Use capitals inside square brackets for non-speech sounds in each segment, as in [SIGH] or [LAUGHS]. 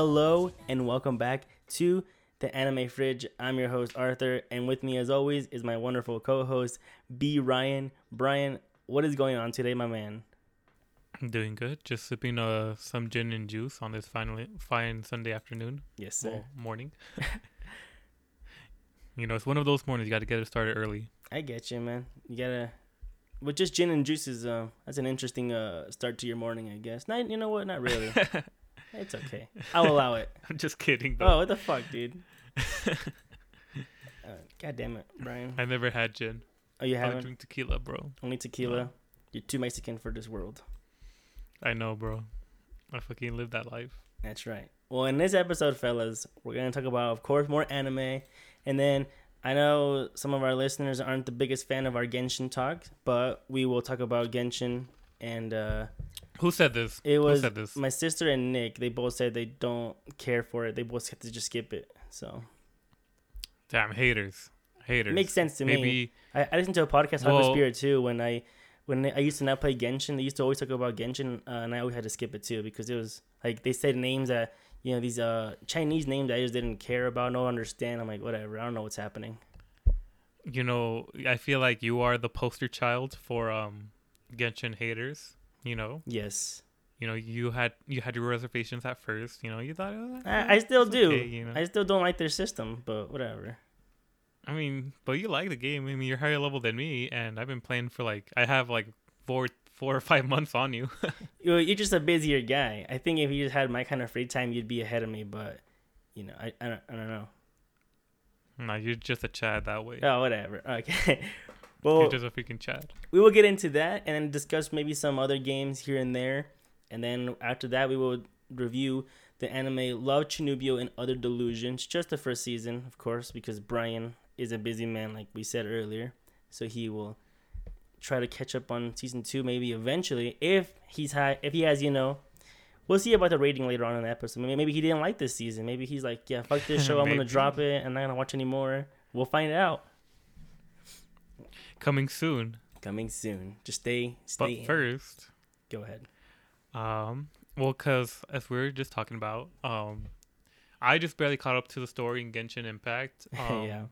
Hello and welcome back to the Anime Fridge. I'm your host Arthur, and with me, as always, is my wonderful co-host B Ryan. Brian, what is going on today, my man? I'm doing good. Just sipping uh some gin and juice on this finally fine Sunday afternoon. Yes, sir. Well, morning. [LAUGHS] you know, it's one of those mornings you got to get it started early. I get you, man. You gotta. But just gin and juice is uh, that's an interesting uh start to your morning, I guess. Not, you know what? Not really. [LAUGHS] it's okay. I'll allow it. [LAUGHS] I'm just kidding. Oh, what the fuck, dude? [LAUGHS] uh, God damn it, Brian. I never had gin. Oh, you I haven't? drink tequila, bro. Only tequila. You're too Mexican for this world. I know, bro. I fucking live that life. That's right. Well, in this episode, fellas, we're gonna talk about, of course, more anime, and then I know some of our listeners aren't the biggest fan of our Genshin talk, but we will talk about Genshin. And uh, Who said this? it was Who said this? my sister and Nick. They both said they don't care for it. They both have to just skip it. So Damn haters. Haters. it makes sense to me. Maybe I, I listened to a podcast, Well- Spirit, too. When I when I used to not play Genshin, they used to always talk about Genshin, uh, and I always had to skip it too because it was like they said names that you know these uh Chinese names that I just didn't care about, don't understand. I'm like, whatever, I don't know what's happening. you know. I feel like you are the poster child for um Genshin haters. You know. Yes, You know. You had you had your reservations at first. You know. You thought. Oh, I, I still do. okay, you know. I still don't like their system, but whatever. I mean, but you like the game. I mean, you're higher level than me, and I've been playing for like I have like four, four or five [LAUGHS] months on you. [LAUGHS] You- You're just a busier guy. I think if you just had my kind of free time, you'd be ahead of me. But you know, I I don't, I don't know. no, you're just a Chad that way. Oh, whatever. Okay. [LAUGHS] Well, just a freaking Chad. we will get into that and then discuss maybe some other games here and there. And then after that, we will review the anime Love Chunibyo and Other Delusions, just the first season, of course, because Brian is a busy man, like we said earlier. So he will try to catch up on season two, maybe eventually, if he's high, if he has, you know. We'll see about the rating later on in the episode. Maybe, maybe he didn't like this season. Maybe he's like, yeah, fuck this show. I'm gonna [LAUGHS] drop it. I'm not gonna watch anymore. We'll find out. Coming soon. Coming soon. Just stay, But stay. in. first, Go ahead. um, well, cause as we were just talking about, um, I just barely caught up to the story in Genshin Impact. [LAUGHS] Um, yeah.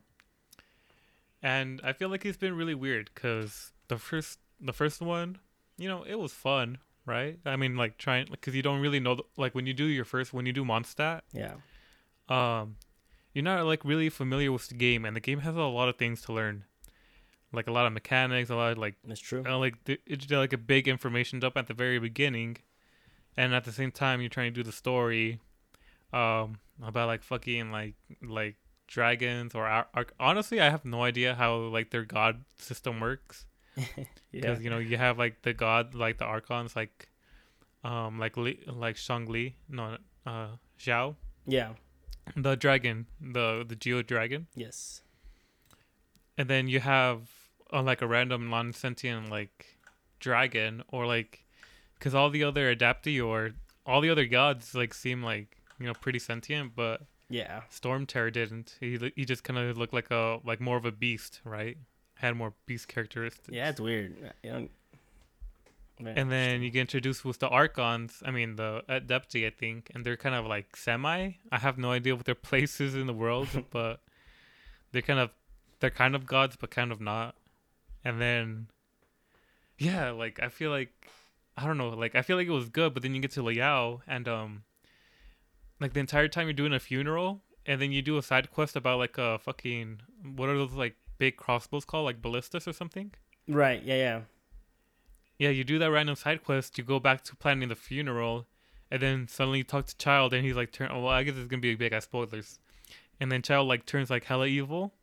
and I feel like it's been really weird because the first the first one, you know, it was fun, right? I mean, like trying because you don't really know the, like when you do your first when you do Mondstadt. Yeah. um, you're not like really familiar with the game, and the game has a lot of things to learn, like a lot of mechanics, a lot of like That's true. uh, like it's like a big information dump at the very beginning, and at the same time you're trying to do the story, um, about like fucking like like dragons or ar- ar- honestly I have no idea how like their god system works [LAUGHS] yeah. because you know you have like the god like the archons like, um like Li, like Zhongli no uh Xiao Yeah. the dragon the the geo dragon Yes. and then you have uh, like a random non-sentient like dragon or like because all the other adepti or all the other gods like seem like you know pretty sentient but Yeah. storm terror didn't. He he just kind of looked like a like more of a beast right? Had more beast characteristics. Yeah, it's weird. You know, Very and then you get introduced with the archons i mean the adepti i think and they're kind of like semi. I have no idea what their [LAUGHS] place is in the world [LAUGHS] but they're kind of they're kind of gods but kind of not and then yeah like i feel like i don't know like i feel like it was good but then you get to Liyue and um like the entire time you're doing a funeral and then you do a side quest about like a fucking what are those like big crossbows called like ballistas or something Right. Yeah. Yeah. yeah, you do that random side quest. You go back to planning the funeral, and then suddenly you talk to Childe, and he's like, "Turn." Oh, well, I guess it's gonna be a big ass spoilers. And then Childe like turns like hella evil,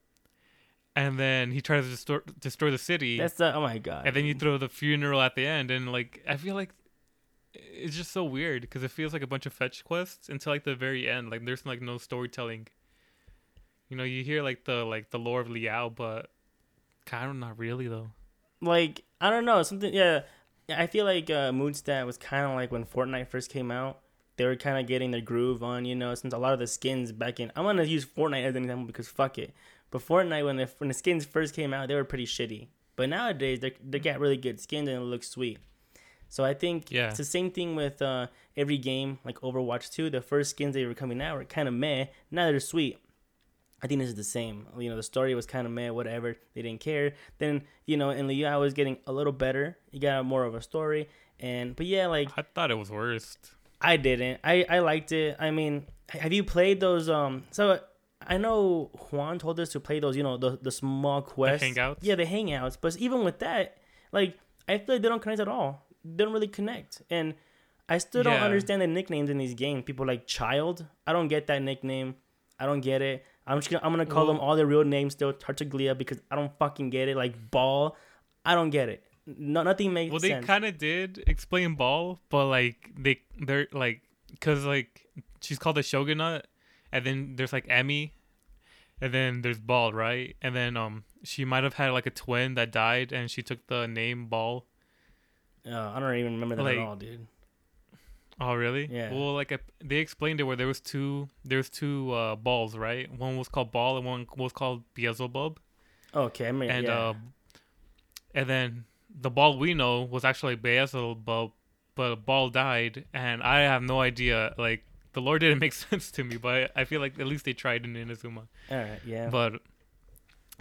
and then he tries to destroy, destroy the city. That's the. Oh my god. and then you throw the funeral at the end, and like I feel like it's just so weird because it feels like a bunch of fetch quests until like the very end. Like there's like no storytelling. You know, you hear like the like the lore of Liyue, but kind of not really though. like I don't know something. Yeah. I feel like uh, Mondstadt was kind of like when Fortnite first came out. they were kind of getting their groove on, you know, since a lot of the skins back in. I'm gonna use Fortnite as an example because fuck it. But Fortnite, when the when the skins first came out, they were pretty shitty. But nowadays, they they get really good skins and it looks sweet. So I think Yeah. it's the same thing with uh, every game, like Overwatch 2. The first skins they were coming out were kind of meh. Now they're sweet. I think this is the same. You know, the story was kind of meh, whatever. They didn't care. Then, you know, in Liyue, I was getting a little better. You got more of a story. And, but yeah, like, I thought it was worst. I didn't. I, I liked it. I mean, have you played those? Um, so I know Juan told us to play those. You know, the the small quests, hangouts? Yeah, the hangouts. But even with that, like, I feel like they don't connect at all. They don't really connect, and I still don't understand the nicknames in these games. People like Childe. I don't get that nickname. I don't get it. I'm just gonna, I'm gonna call them all their real names still Tartaglia because I don't fucking get it. Like Baal, I don't get it. No, nothing makes Well, they kind of did explain Baal, but like they they're like because like she's called the shogunate, and then there's like Emmy, and then there's Baal, right? And then um she might have had like a twin that died, and she took the name Baal. Uh, I don't even remember that Like- at all, dude. Oh really? Yeah. Well, like I, they explained it where there was two there's two uh, Baals, right? One was called Baal, and one was called Beelzebub. Okay, I mean, and yeah. uh, and then the Baal we know was actually Beelzebub, but Baal died, and I have no idea. Like the lore didn't make [LAUGHS] sense to me, but I feel like at least they tried in Inazuma. All right, yeah. But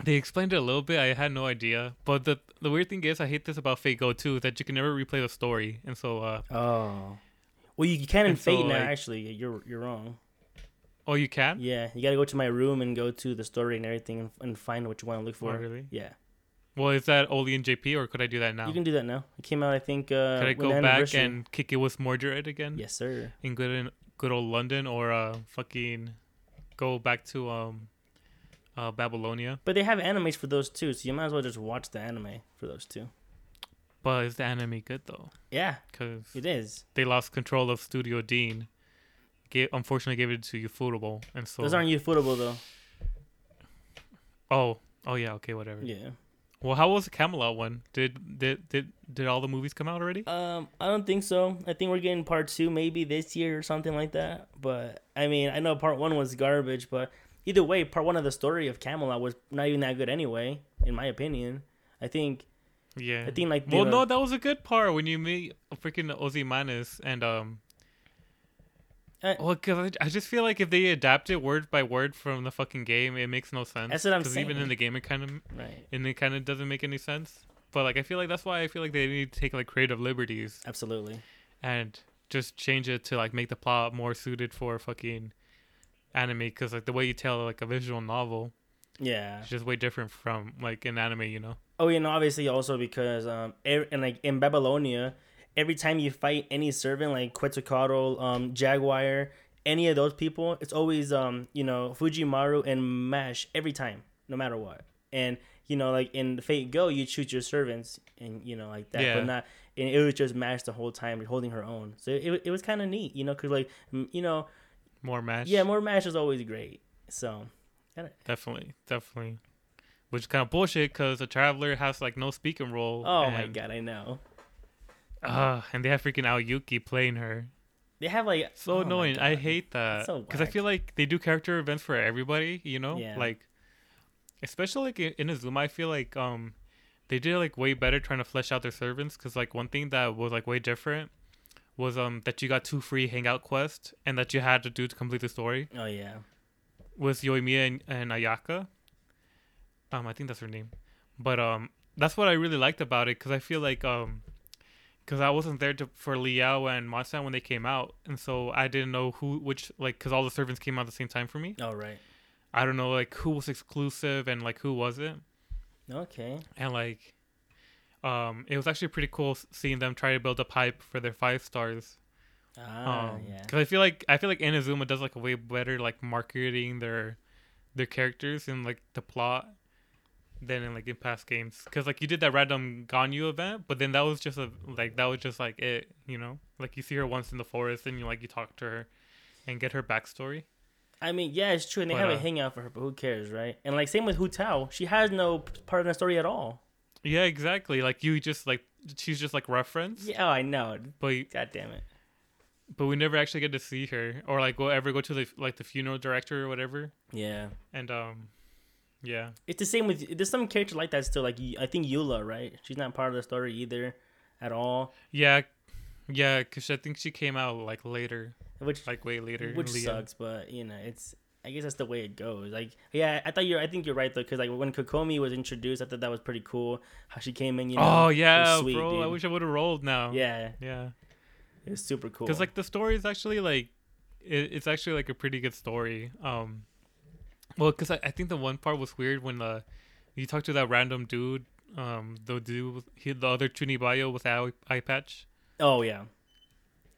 they explained it a little bit. I had no idea. But the the weird thing is, I hate this about Fate Go too, that you can never replay the story, and so uh, oh, well, you, can in And so, Fate now. like- Actually, you're you're wrong. oh, you can. Yeah, you gotta go to my room and go to the story and everything and, and find what you want to look Oh, for. really? Yeah, Well, is that only in JP, or could I do that now? you can do that now. It came out, I think. Uh, could I go back and kick it with Mordred again? Yes, sir. in good in good old London or uh fucking go back to um uh Babylonia. But they have animes for those too, so you might as well just watch the anime for those two. But is the anime good though? Yeah, Because it is. they lost control of Studio Deen. Gave, unfortunately, gave it to Ufotable, and so Those aren't ufotable though. oh oh yeah okay whatever. Yeah. Well, how was the Camelot one? Did did did did all the movies come out already? Um, I don't think so. I think we're getting part two maybe this year or something like that. But I mean, I know part one was garbage, but either way, part one of the story of Camelot was not even that good anyway, in my opinion. I think Yeah. I think like well, no, that was a good part when you meet freaking Ozymandias and um. I- well, cause I I just feel like if they adapt it word by word from the fucking game, it makes no sense. That's what I'm saying. Because even in the game, it kind of right, and it kind of doesn't make any sense. But like, I feel like that's why I feel like they need to take like creative liberties absolutely. and just change it to like make the plot more suited for fucking anime. Because like the way you tell like a visual novel Yeah. it's just way different from like an anime. You know. Oh, you know, obviously also because um, and like in Babylonia, every time you fight any servant like Quetzalcoatl, um, Jaguar, any of those people, it's always um, you know, Fujimaru and Mash every time, no matter what. And you know, like in the Fate Go, you choose your servants and you know like that, Yeah. but not. And it was just Mash the whole time, holding her own. So it it was kind of neat, you know, cause like you know, More mash. yeah, more Mash is always great. So Definitely, definitely. Which is kind of bullshit because the traveler has like no speaking role. oh my god, I know. Uh, and they have freaking Aoyuki playing her. They have like So oh annoying. I hate that So because I feel like they do character events for everybody. You know, Yeah. like especially like Inazuma, I feel like um they did like way better trying to flesh out their servants. Because like one thing that was like way different was um that you got two free hangout quests and that you had to do to complete the story Oh yeah. was Yoimiya and, and Ayaka. Um, I think that's her name, but um, that's what I really liked about it because I feel like um, because I wasn't there to for Liyue and Masan when they came out, and so I didn't know who which like because all the servants came out at the same time for me. Oh right. I don't know like who was exclusive and like who wasn't, Okay. and like. Um, it was actually pretty cool seeing them try to build up hype for their five stars. Ah, Um, yeah. Because I feel like I feel like Inazuma does like a way better like marketing their their characters and like the plot than in like in past games. Because like you did that random Ganyu event, but then that was just a like that was just like it, you know. Like you see her once in the forest and you like you talk to her and get her backstory. I mean, yeah, it's true, and they But, have a uh, hangout for her, but who cares, right? And like same with Hu Tao, she has no part of the story at all. Yeah, exactly. Like you just like she's just like reference, Yeah, oh, I know. but you- God damn it. but we never actually get to see her or like go ever go to the like the funeral director or whatever. Yeah. And um, yeah, It's the same with there's some character like that still. Like I think Eula, right? She's not part of the story either, at all. yeah, yeah. Cause I think she came out like later, Which like way later. which sucks, but you know it's. I guess that's the way it goes. Like, yeah, I thought you're. I think you're right though, because like when Kokomi was introduced, I thought that was pretty cool. How she came in, you know. oh yeah, sweet, bro. I wish I would have rolled now. Yeah, yeah. it was super cool. Because like the story is actually like, it, it's actually like a pretty good story. Um, well, because I, I think the one part was weird when uh, you talked to that random dude. Um, the dude, he, the other Chunibyo with the eye, eye patch. oh yeah,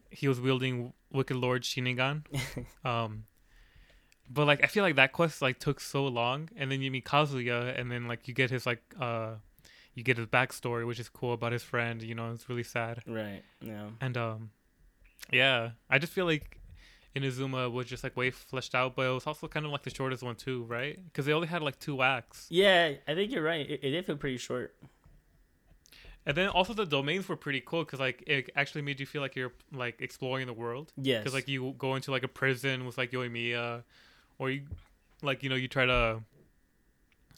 he was wielding Wicked Lord Shinigan. [LAUGHS] um, but like I feel like that quest like took so long, and then you meet Kazuha, and then like you get his like uh, you get his backstory, which is cool about his friend. You know, it's really sad, right. Yeah, and um, yeah, I just feel like Inazuma was just like way fleshed out, but it was also kind of like the shortest one too, right? Because they only had like two acts, yeah. I think you're right. It, it did feel pretty short. and then also the domains were pretty cool because like it actually made you feel like you're like exploring the world. Yes. because like you go into like a prison with like Yoimiya, or you like you know you try to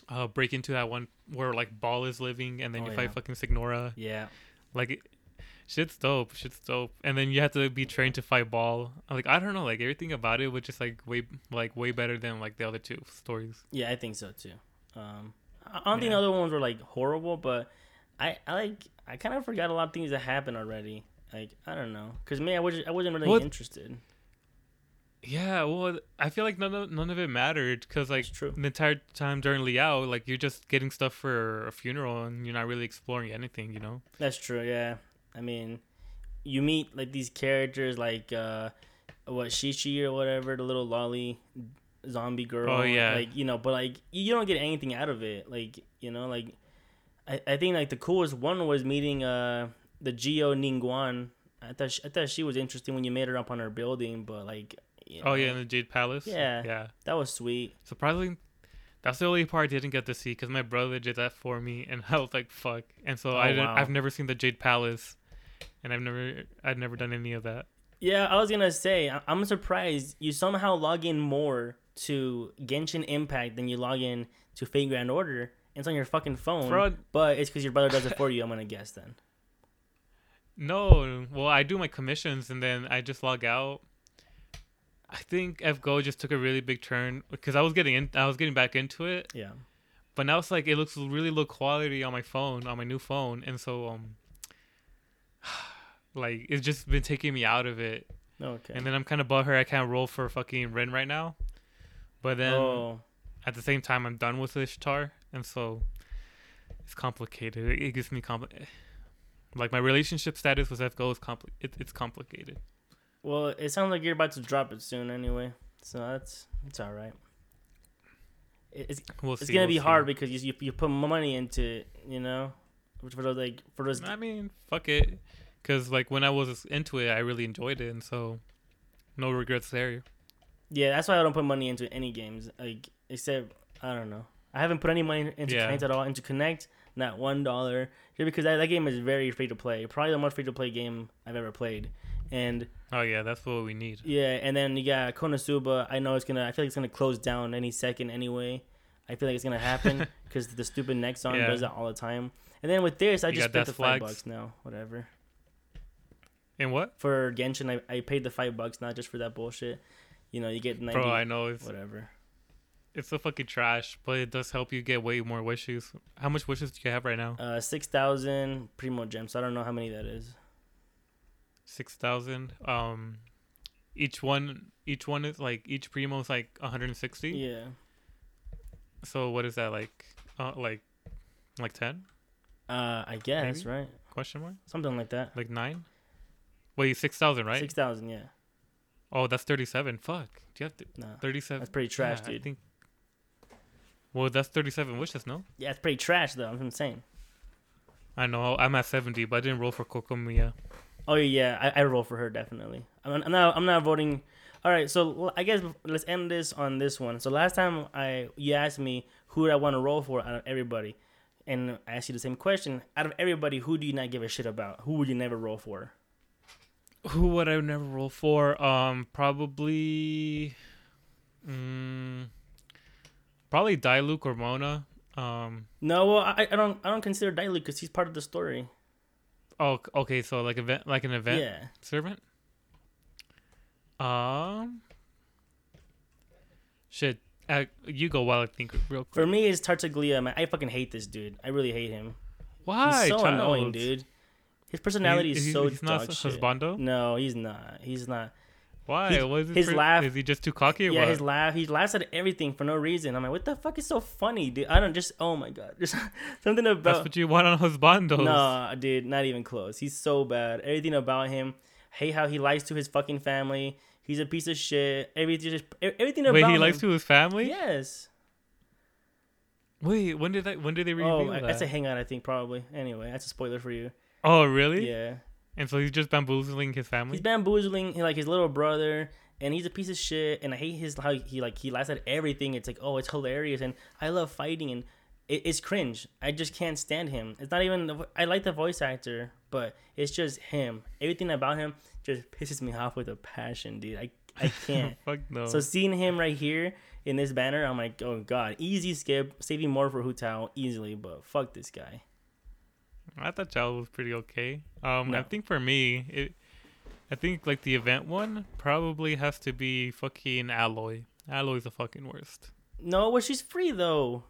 uh break into that one where like Baal is living, and then Oh, you yeah. fight fucking Signora. yeah. Like, shit's dope. Shit's dope. And then you have to be trained to fight Baal. I'm like I don't know, like everything about it was just like way like way better than like the other two stories. Yeah, I think so too. Um, I don't think the other ones were like horrible, but I, I like I kind of forgot a lot of things that happened already. Like I don't know, cause me I was I wasn't really interested. Yeah, well, I feel like none of none of it mattered because like the entire time during Liyue, like you're just getting stuff for a funeral and you're not really exploring anything, you know. That's true. Yeah, I mean, you meet like these characters like uh, what Qiqi or whatever, the little lolly zombie girl. Oh, yeah. like you know, but like you don't get anything out of it. Like you know, like I, I think like the coolest one was meeting uh the Geo Ningguang. I thought she, I thought she was interesting when you made her up on her building, but like. You Oh know, yeah, in the Jade Palace. Yeah. yeah. that was sweet. Surprisingly, that's the only part I didn't get to see because my brother did that for me, and [LAUGHS] I was like, "Fuck!" And so Oh, I didn't, wow. I've never seen the Jade Palace, and I've never I've never done any of that. Yeah, I was gonna say I'm surprised you somehow log in more to Genshin Impact than you log in to Fate Grand Order. It's on your fucking phone, Fraud. but it's because your brother does it for [LAUGHS] you. I'm gonna guess then. No, well, I do my commissions and then I just log out. I think FGO just took a really big turn because I was getting in, I was getting back into it, Yeah, but now it's like it looks really low quality on my phone, on my new phone, and so um, [SIGHS] like it's just been taking me out of it. okay. And then I'm kind of butthurt I can't roll for fucking Ren right now. But then oh, at the same time, I'm done with Ishtar, and so it's complicated. It, it gives me compli- [SIGHS] Like my relationship status with FGO is compli- it, It's complicated. well, it sounds like you're about to drop it soon anyway, so that's it's all right. It- It's We'll it's see. gonna we'll be see. hard because you, you you put money into it, you know, for those like for those. I mean, fuck it, because like when I was into it, I really enjoyed it, and so no regrets there. Yeah, that's why I don't put money into any games. Like except I don't know. I haven't put any money into Yeah. Connect at all. Into Connect, not one dollar. Because that, that game is very free to play. Probably the most free to play game I've ever played. And Oh yeah, that's what we need. yeah, and then you got Konosuba. I know it's gonna. I feel like it's gonna close down any second anyway. I feel like it's gonna happen [LAUGHS] because the stupid Nexon Yeah. does that all the time. And then with this, I You just spent the Death five bucks now. Whatever. And what, For Genshin, I, I paid the five bucks not just for that bullshit. You know, you get ninety. bro? I know it's whatever. it's so fucking trash, but it does help you get way more wishes. How much wishes do you have right now? Uh, six thousand primo gems. I don't know how many that is. Six thousand. Um, each one, each one is like each primo is like 160. Yeah, So what is that like? Uh, like, like ten? uh, I guess Maybe? right, Question mark? something like that. Like nine? Wait, six thousand, right? Six thousand, yeah. Oh, that's thirty-seven. Fuck. Do you have to, No, thirty-seven? that's pretty trash, Yeah, I dude. think. Well, that's thirty-seven wishes, no? Yeah, it's pretty trash though. I'm saying. I know. I'm at seventy, but I didn't roll for Kokomiya. Oh yeah, I, I roll for her definitely. I'm, I'm not. I'm not voting. All right, so I guess let's end this on this one. So last time I you asked me who would I want to roll for out of everybody, and I asked you the same question. Out of everybody, who do you not give a shit about? Who would you never roll for? Who would I never roll for? Um, probably, mm, probably Diluc or Mona. Um, No, well, I, I don't I don't consider Daily because he's part of the story. oh, okay, so like event, like an event Yeah. servant. Um, shit. Uh, you go while I think real quick. For me, it's Tartaglia, man. I fucking hate this dude. I really hate him. Why? He's so Charles? annoying, dude. His personality is He- so he's not a shit. No, he's not. He's not. Why? He- what is his, laugh- Is he just too cocky or yeah, what? his laugh. He laughs at everything for no reason. I'm like, what the fuck is so funny, dude? I don't just. Oh my god, [LAUGHS] there's something about. That's what you want on husbandos. No, dude, not even close. He's so bad. Everything about him. Hate how he lies to his fucking family. He's a piece of shit. Everything, just everything about Wait, he him. likes to his family. Yes. Wait, when did that? When did they oh, reveal Oh, that? that's a hangout. I think probably. Anyway, that's a spoiler for you. oh, really? Yeah. And so he's just bamboozling his family. He's bamboozling like his little brother, and he's a piece of shit. And I hate his how he like he laughs at everything. It's like oh, it's hilarious, and I love fighting, and it, it's cringe. I just can't stand him. It's not even. The, I like the voice actor, but it's just him. Everything about him just pisses me off with a passion, dude. I I [LAUGHS] can't. Fuck no. So seeing him right here in this banner, I'm like, oh god, easy skip, saving more for Hu Tao easily, but fuck this guy. I thought Childe was pretty okay. Um, I think for me, it, I think like the event one probably has to be fucking Aloy. Aloy's the fucking worst. No, but she's free though.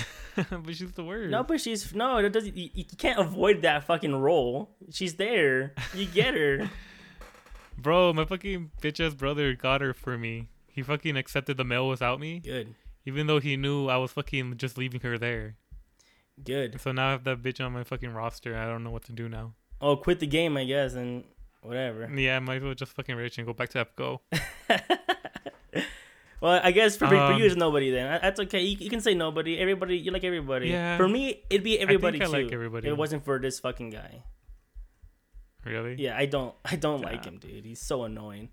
[LAUGHS] but she's the worst. No, but she's no. It doesn't. You, you can't avoid that fucking role. She's there. You get her. [LAUGHS] Bro, my fucking bitch ass brother got her for me. He fucking accepted the mail without me, Good. even though he knew I was fucking just leaving her there. Good. So now I have that bitch on my fucking roster. I don't know what to do now. Oh, quit the game, I guess, and whatever. Yeah, I might as well just fucking rage and go back to Epco. [LAUGHS] Well, I guess for, for Um, you, it's nobody then. That's okay. You, you can say nobody. Everybody, you like everybody. Yeah. For me, it'd be everybody I too. like everybody. If it wasn't for this fucking guy. Really? Yeah, I don't. I don't like him, dude. He's so annoying.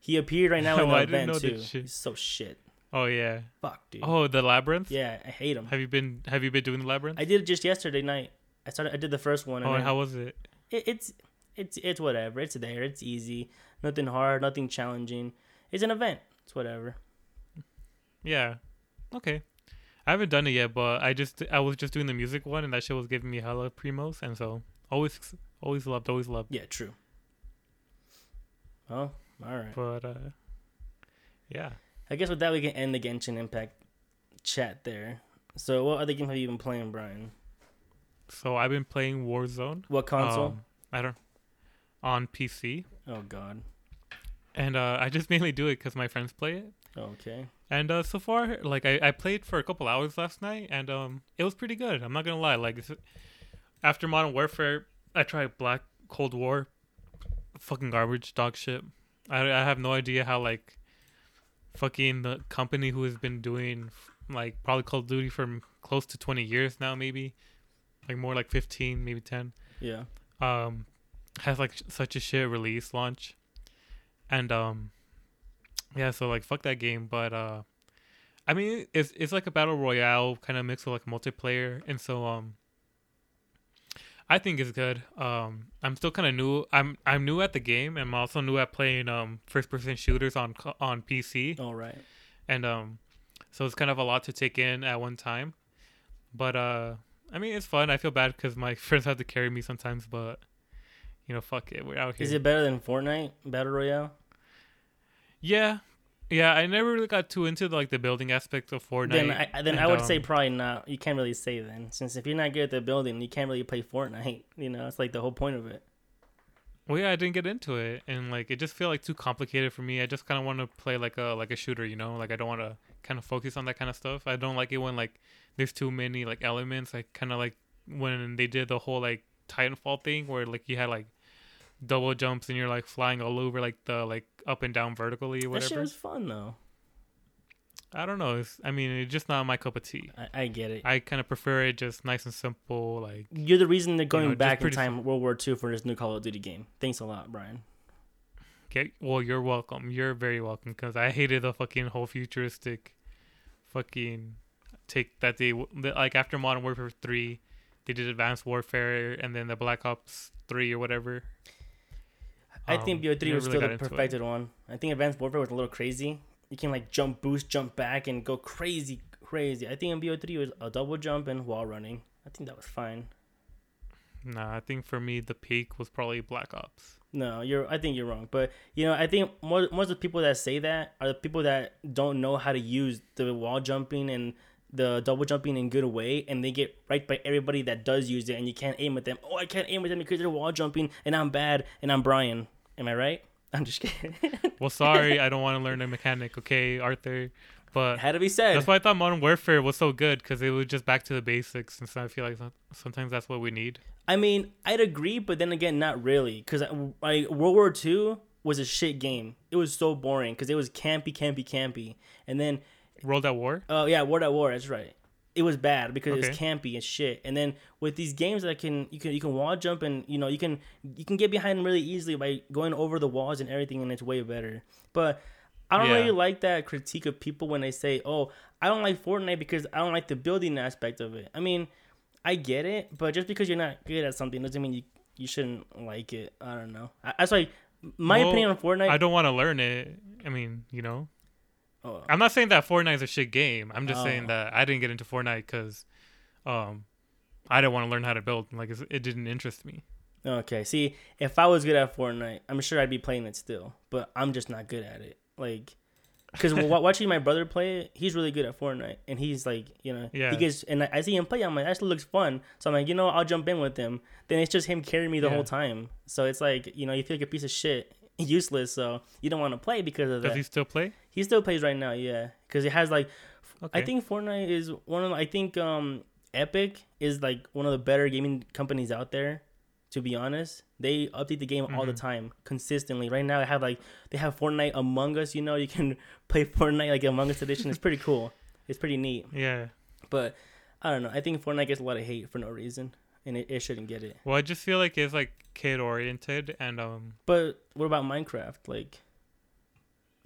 He appeared right [LAUGHS] now in Oh, the event too. shit. He's so shit. Oh yeah. Fuck, dude. Oh, the labyrinth. Yeah, I hate him. Have you been Have you been doing the labyrinth? I did it just yesterday night. I started. I did the first one. oh, and how was it? it, it's it's it's whatever. It's there. It's easy. Nothing hard. Nothing challenging. It's an event. It's whatever. Yeah. Okay. I haven't done it yet, but I just I was just doing the music one, and that shit was giving me hella primos, and so always always loved, always loved. Yeah, true. Oh, all right. But uh, yeah. I guess with that we can end the Genshin Impact chat there. So, what other game have you been playing, Brian? So I've been playing Warzone. What console? Um, I don't on PC, oh God. and uh, I just [LAUGHS] mainly do it because my friends play it. Okay. And uh, so far, like I, I played for a couple hours last night, and um, it was pretty good. I'm not gonna lie. Like after Modern Warfare, I tried Black Cold War, fucking garbage, dog shit. I, I have no idea how like fucking the company who has been doing like probably Call of Duty for close to 20 years now, maybe like more like 15, maybe 10 Yeah. um has like such a shit release launch and um yeah so like fuck that game but uh i mean it's it's like a battle royale kind of mix with like multiplayer and so um i think it's good. Um i'm still kind of new i'm i'm new at the game and i'm also new at playing um first person shooters on on pc All right. and um so it's kind of a lot to take in at one time. But uh i mean it's fun. I feel bad because my [LAUGHS] friends have to carry me sometimes but you know fuck it we're out here. Is it better than Fortnite Battle Royale? Yeah. Yeah i never really got too into like the building aspect of fortnite. Then I then I would um, say probably not. You can't really say then, since if you're not good at the building, you can't really play Fortnite. [LAUGHS] You know, it's like the whole point of it. well yeah i didn't get into it. And like it just feel like too complicated for me. I just kind of want to play like a like a shooter you know? Like i don't want to kind of focus on that kind of stuff. I don't like it when like there's too many like elements. Like kind of like when they did the whole like titanfall thing where like you had like double jumps and you're like flying all over like the like up and down vertically or That shit whatever was fun though. i don't know it's, i mean it's just not my cup of tea I, I get it. i kind of prefer it just nice and simple like You're the reason they're going know, back in time World War II for this new Call of Duty game. Thanks a lot, Brian. Okay, well, you're welcome. You're very welcome because I hated the fucking whole futuristic, fucking take that they like after Modern Warfare three, they did Advanced Warfare and then the Black Ops three or whatever. I think Um, BO3 was really still the perfected one. I think Advanced Warfare was a little crazy. You can like jump, boost, jump back, and go crazy, crazy. I think in BO3 was a double jump and wall running. I think that was fine. Nah, I think for me the peak was probably Black Ops. No, you're. I think you're wrong. But you know, I think more most of the people that say that are the people that don't know how to use the wall jumping and the double jumping in good way, and they get right by everybody that does use it, and you can't aim at them. Oh, I can't aim at them because they're wall jumping, and I'm bad, and I'm Brian. Am I right? [LAUGHS] I'm just kidding. [LAUGHS] Well, sorry, I don't want to learn a mechanic, okay, Arthur. But Had to be said. that's why I thought Modern Warfare was so good because it was just back to the basics, and so I feel like sometimes that's what we need. I mean, I'd agree, but then again, not really, because like World War II was a shit game. It was so boring because it was campy, campy, campy, and then World at War. Oh yeah, World at War. That's right. It was bad because it was campy and shit. And then with these games that can you can you can wall jump and you know you can you can get behind them really easily by going over the walls and everything, and it's way better. But I don't Yeah. really like that critique of people when they say, "Oh, I don't like Fortnite because I don't like the building aspect of it." I mean, I get it, but just because you're not good at something doesn't mean you you shouldn't like it. I don't know. I, that's like my Well, opinion on Fortnite. I don't want to learn it. I mean, you know, oh, I'm not saying that Fortnite's a shit game. I'm just Oh. saying that I didn't get into Fortnite because, um, I didn't want to learn how to build. Like it didn't interest me. Okay, see, if I was good at Fortnite, I'm sure I'd be playing it still, but I'm just not good at it. Like, because [LAUGHS] watching my brother play it, he's really good at Fortnite, and he's like, you know, Yeah. he gets, and I I see him play. I'm like, that looks fun. So I'm like, you know, I'll jump in with him. Then it's just him carrying me the Yeah. whole time. So it's like, you know, you feel like a piece of shit, [LAUGHS] useless. So you don't want to play because of Does that. he still play? He still plays right now, yeah, because it has like Okay. I think Fortnite is one of I think um Epic is like one of the better gaming companies out there. To be honest, they update the game all the Mhm. time, consistently. Right now, they have like they have Fortnite Among Us. You know, you can [LAUGHS] play Fortnite like Among Us edition. It's pretty cool. It's pretty neat. Yeah. But I don't know. I think Fortnite gets a lot of hate for no reason, and it, it shouldn't get it. Well, I just feel like it's like kid oriented and um But what about Minecraft? Like,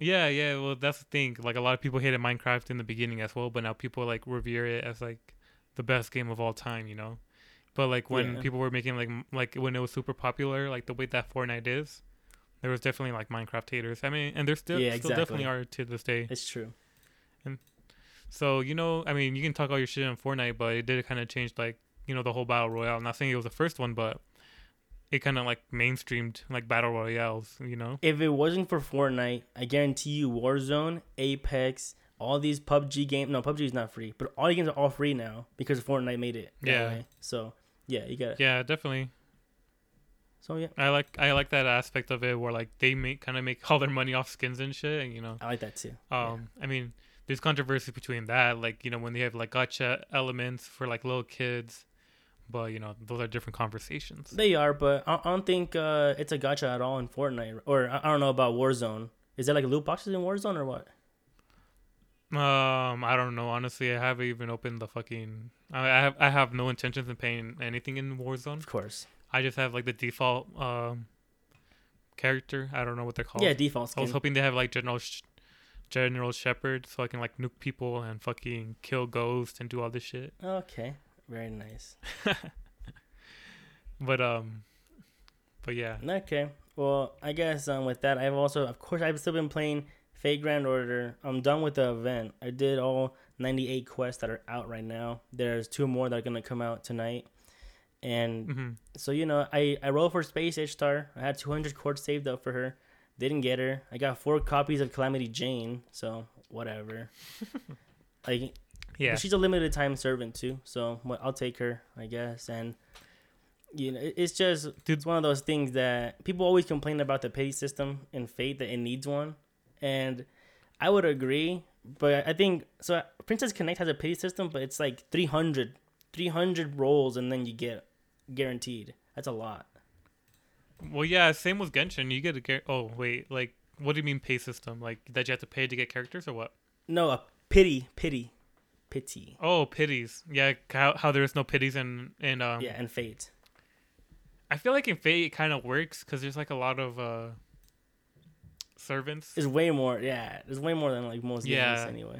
yeah yeah well that's the thing like a lot of people hated Minecraft in the beginning as well but now people like revere it as like the best game of all time you know but like when Yeah. people were making like m- like when it was super popular like the way that Fortnite is there was definitely like Minecraft haters I mean and there still Yeah, still definitely are to this day it's true. And so you know, I mean, you can talk all your shit on Fortnite, but it did kind of change like you know the whole battle royale. I'm not saying it was the first one, but it kind of like mainstreamed like battle royales. You know? if it wasn't for Fortnite, I guarantee you Warzone, Apex, all these PUBG games. No, PUBG is not free, but all the games are all free now because Fortnite made it. Yeah. way. So yeah, you got it. Yeah, definitely. So yeah, I like I like that aspect of it where like they make kind of make all their money off skins and shit. And you know, I like that too. um, I mean, there's controversy between that, like you know, when they have like gotcha elements for like little kids, but you know, those are different conversations. They are, but I I don't think uh, it's a gotcha at all in Fortnite. Or I I don't know about Warzone. Is there like loot boxes in Warzone or what? Um, I don't know. Honestly, I haven't even opened the fucking. I I have I have no intentions of paying anything in Warzone. Of course. I just have like the default um character. I don't know what they're called. Yeah, default I was hoping they have like General Sh- General Shepherd, so I can like nuke people and fucking kill ghosts and do all this shit. Okay, very nice. [LAUGHS] But um, but yeah, Okay. Well, I guess um, with that, I've also, of course, I've still been playing Fate Grand Order. I'm done with the event. I did all 98 quests that are out right now. There's two more that are gonna come out tonight, and hmm so you know, I I rolled for Space Ishtar. I had 200 quartz saved up for her. Didn't get her. I got four copies of Calamity Jane. So whatever. [LAUGHS] like yeah, but she's a limited time servant too, so I'll take her, I guess. And you know, it's just it's one of those things that people always complain about the pay system in Fate that it needs one, and I would agree. But I think so. Princess Connect has a pity system, but it's like 300, 300 rolls, and then you get guaranteed. That's a lot. Well, yeah, same with Genshin. You get a gar- oh wait, like what do you mean pay system? Like that you have to pay to get characters or what? No, a pity, pity, pity. Oh, pities. Yeah, how how there's no pities in in um. yeah, and Fate. I feel like in Fate it kind of works because there's like a lot of uh servants, There's way more. Yeah, there's way more than like most Yeah. games anyway.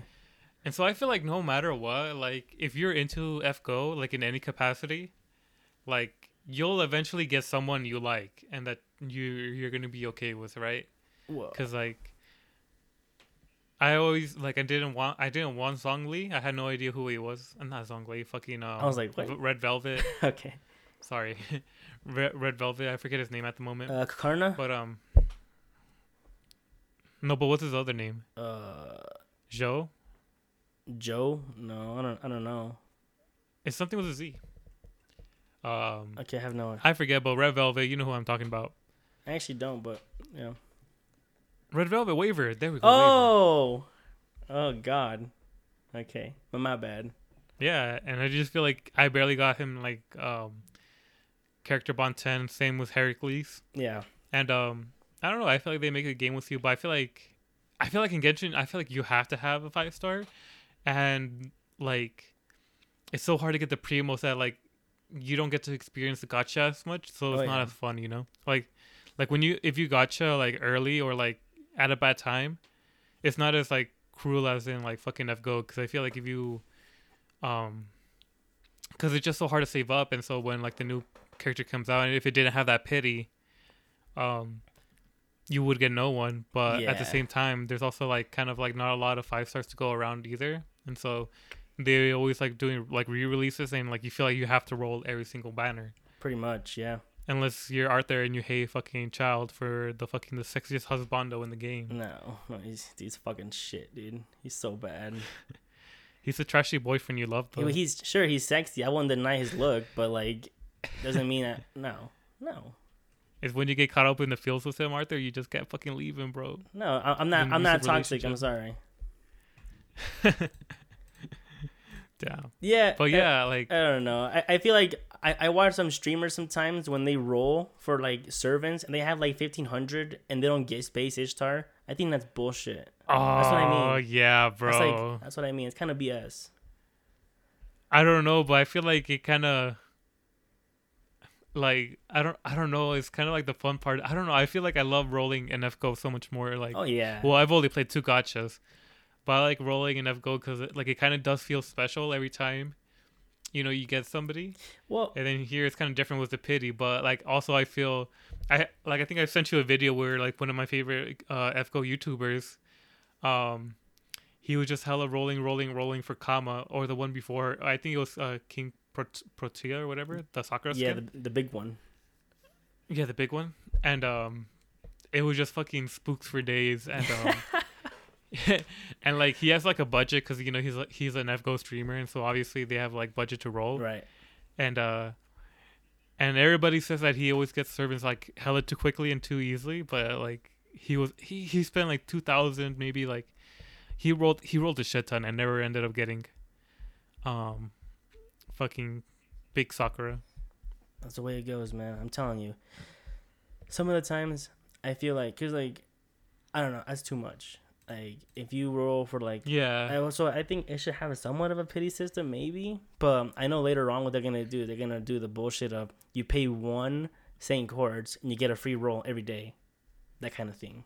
and so I feel like no matter what, like if you're into FGO, like in any capacity, like you'll eventually get someone you like, and that you you're gonna be okay with, right? Because like, I always like I didn't want I didn't want Zhongli. I had no idea who he was. I'm not Zhongli. Fucking. Um, I was like, what? Red Velvet. [LAUGHS] Okay. Sorry, [LAUGHS] Red, Red Velvet. I forget his name at the moment. Uh, Karna. but um. No, but what's his other name? Uh, Joe. Joe. No, I don't. I don't know. It's something with a Z. Um, Okay, I have no. I forget, but Red Velvet. You know who I'm talking about. I actually don't, but yeah. Red Velvet Waver. There we go. Waver. Oh. Oh God. Okay, but my bad. Yeah, and I just feel like I barely got him like um character bond ten. Same with Heracles. Yeah. And um I don't know, I feel like they make a game with you, but I feel like I feel like in Genshin, I feel like you have to have a five star. And like it's so hard to get the primos that like you don't get to experience the gotcha as much, so it's Oh, not yeah. as fun, you know? Like like when you if you gotcha like early or like at a bad time, it's not as like cruel as in like fucking F go because I feel like if you um because it's just so hard to save up and so when like the new character comes out and if it didn't have that pity um you would get no one but at the same time there's also like kind of like not a lot of five stars to go around either and so they always like doing like re-releases and like you feel like you have to roll every single banner Pretty much. Yeah. Unless you're Arthur and you hate fucking Childe for the fucking the sexiest husbando in the game No. No. He's he's fucking shit, dude. He's so bad. [LAUGHS] he's a trashy boyfriend you love though. he's sure he's sexy. I won't deny his look, but like, doesn't mean that. [LAUGHS] No. No. is when you get caught up in the fields with him Arthur you just can't fucking leave him bro No. I, I'm not. I'm not toxic. I'm sorry. [LAUGHS] Damn. Yeah. But I- yeah, like I don't know. I, I feel like I, I watch some streamers sometimes when they roll for like servants and they have like fifteen hundred and they don't get space Ishtar. I think that's bullshit. oh that's what I mean. yeah, bro. That's like that's what I mean. It's kind of BS. I don't know, but I feel like it kind of like I don't I don't know. It's kind of like the fun part. I don't know. I feel like I love rolling in FGO so much more. Like, Oh yeah. well, I've only played two gotchas, but I like rolling in FGO because it, like it kind of does feel special every time. You know, you get somebody, Well, and then here it's kind of different with the pity. But like also, I feel I like I think I sent you a video where like one of my favorite uh, FGO YouTubers, um, he was just hella rolling, rolling, rolling for Kama or the one before. I think it was uh, King Prot- Protea or whatever the Sakura yeah, skin. the, the big one. Yeah, the big one. And um it was just fucking spooks for days and um [LAUGHS] [LAUGHS] and like he has like a budget cuz you know he's he's an FGO streamer and so obviously they have like budget to roll Right. and uh and everybody says that he always gets servants like hella too quickly and too easily but like he was he he spent like 2000 maybe like he rolled he rolled a shit ton and never ended up getting um fucking big sakura That's the way it goes, man. I'm telling you. Some of the times I feel like, cause like, I don't know, that's too much. Like, if you roll for like, yeah I also I think it should have somewhat of a pity system, maybe. But I know later on what they're gonna do. They're gonna do the bullshit of you pay one Saint Quartz and you get a free roll every day, that kind of thing.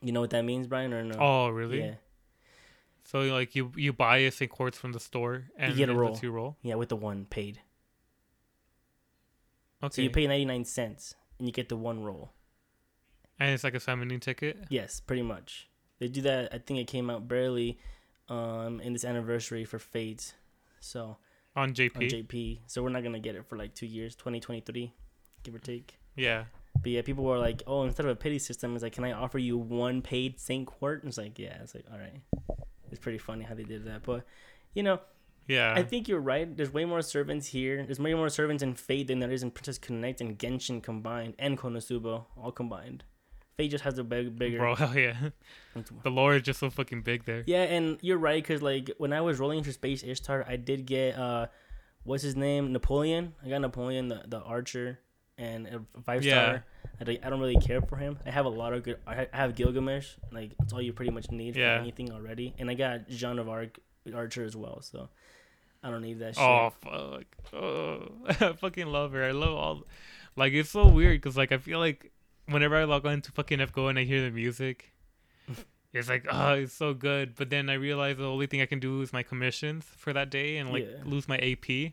You know what that means, Brian, or no? oh really yeah, So like you you buy a St. Quartz from the store and you get a roll. you roll. yeah, with the one paid. Okay. So you pay ninety nine cents and you get the one roll. And it's like a summoning ticket. Yes, pretty much. They do that. I think it came out barely um, in this anniversary for Fate. So On JP. on JP. So we're not gonna get it for like two years, twenty twenty three, give or take. yeah. But yeah, people were like, "Oh, instead of a pity system, it's like, can I offer you one paid Saint Quart?" And it's like, yeah, it's like, all right. It's pretty funny how they did that, but you know, Yeah. I think you're right. There's way more servants here. There's way more servants in Fate than there is in Princess Connect and Genshin combined, and Konosuba all combined. Fate just has a big, bigger. Bro, [LAUGHS] hell yeah. [LAUGHS] The lore is just so fucking big there. Yeah, and you're right because like when I was rolling for Space Ishtar, I did get uh, what's his name, Napoleon. I got Napoleon, the the archer, and a five Yeah. star. I, don't- I don't really care for him. I have a lot of good. I I have Gilgamesh. Like that's all you pretty much need Yeah. for anything already. And I got Jean of Arc archer as well. So I don't need that shit. Oh fuck. Oh, [LAUGHS] I fucking love her. I love all. Like it's so weird because like I feel like whenever I log on to fucking FGO and I hear the music, it's like oh it's so good. But then I realize the only thing I can do is my commissions for that day and like Yeah. lose my AP.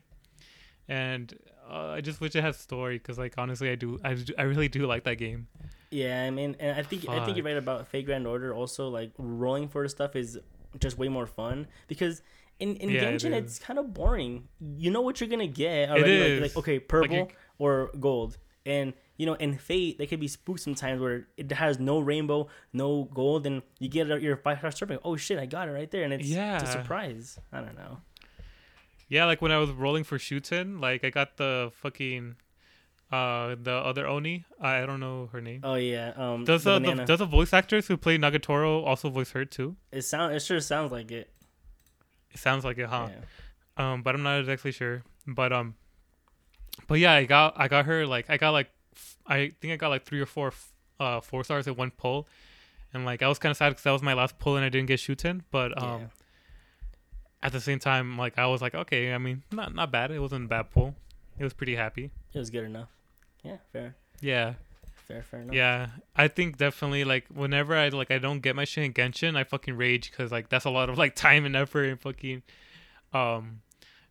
And uh, I just wish it had story because like honestly, I do, I, I really do like that game. Yeah, I mean, and I think I think you're right about Fate Grand Order. Also, like rolling for stuff is just way more fun because in in Yeah, Genshin is. it's kind of boring. You know what you're gonna get It already. Like, like okay, purple you- or gold, and you know in Fate they could be spooked sometimes where it has no rainbow, no gold, and you get your five star serpent. Oh shit, I got it right there, and it's it's Yeah. a surprise. I don't know. Yeah, like when I was rolling for Shuten, like I got the fucking, uh, the other Oni. I don't know her name. Oh yeah, um, Does the the, the does the voice actress who played Nagatoro also voice her too? it sound it sure sounds like it. It sounds like it, huh? Yeah. Um, but I'm not exactly sure. But um, but yeah, I got I got her like I got like I think I got like three or four uh four stars at one pull, and like I was kind of sad because that was my last pull and I didn't get Shuten. But um, Yeah. at the same time, like I was like, okay, I mean, not not bad. It wasn't a bad pull. It was pretty happy. It was good enough. Yeah, fair, Yeah, fair, fair enough. yeah. I think definitely like whenever I like I don't get my shit in Genshin, I fucking rage because like that's a lot of like [LAUGHS] time and effort and fucking um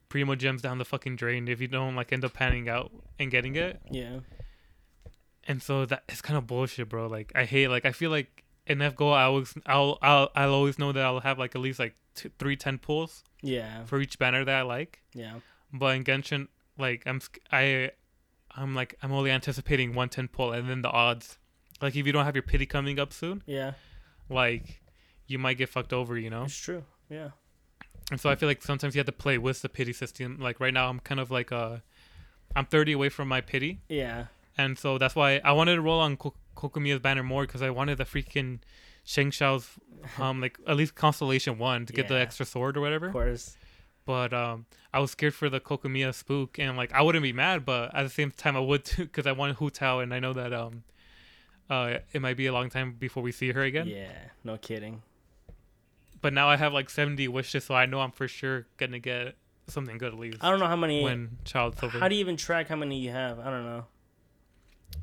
primogems down the fucking drain if you don't like end up panning out and getting it. yeah. And so that is kind of bullshit, bro. Like I hate like I feel like in FGO I always I'll I'll I'll always know that I'll have like at least like two, three ten pulls Yeah, for each banner that I like. yeah, But in Genshin, like I'm I, I'm like I'm only anticipating one ten pull, and then the odds, like if you don't have your pity coming up soon, yeah. like you might get fucked over, you know. It's true. Yeah, And so I feel like sometimes you have to play with the pity system. Like right now, I'm kind of like uh, I'm 30 away from my pity, yeah, and so that's why I wanted to roll on Ko- Kokomiya's banner more because I wanted the freaking Xingqiu's [LAUGHS] um like at least constellation one to get the extra sword or whatever. of course. but um I was scared for the Kokomiya spook and like I wouldn't be mad but at the same time I would too because I wanted Hu Tao and I know that um uh it might be a long time before we see her again Yeah, no kidding. but now I have like 70 wishes so I know I'm for sure gonna get something good at least I don't know how many. when Childe's over how do you even track how many you have? I don't know.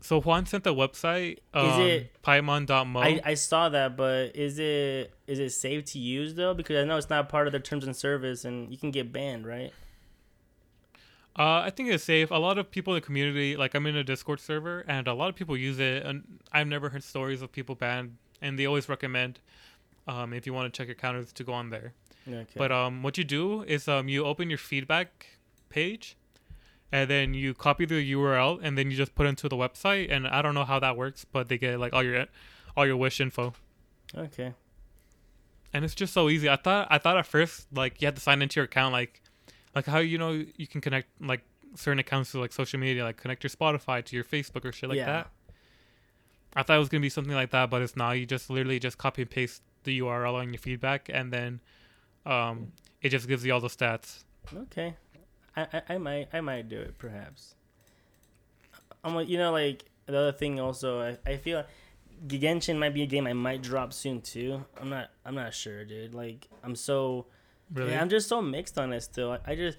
So Juan sent the website um, Is it- Paimon.moe I, I saw that, but is it is it safe to use though? Because I know it's not part of the terms and service, and you can get banned, right? Uh, I think it's safe. A lot of people in the community, like I'm in a Discord server, and a lot of people use it. And I've never heard stories of people banned, and they always recommend, um, if you want to check your counters, to go on there. Okay. But um, what you do is um, you open your feedback page, and then you copy the URL, and then you just put it into the website. And I don't know how that works, but they get like all your all your wish info, okay. and it's just so easy. I thought I thought at first like you had to sign into your account, like like how you know you can connect like certain accounts to like social media, like connect your Spotify to your Facebook or shit like Yeah. that. I thought it was gonna be something like that, but it's not. You just literally just copy and paste the URL on your feedback, and then um, it just gives you all the stats. Okay. I, I, I might I might do it perhaps. I'm like you know like the other thing also I, I feel Genshin might be a game I might drop soon too. I'm not I'm not sure, dude. Like I'm so Really? yeah, I'm just so mixed on it still. I, I just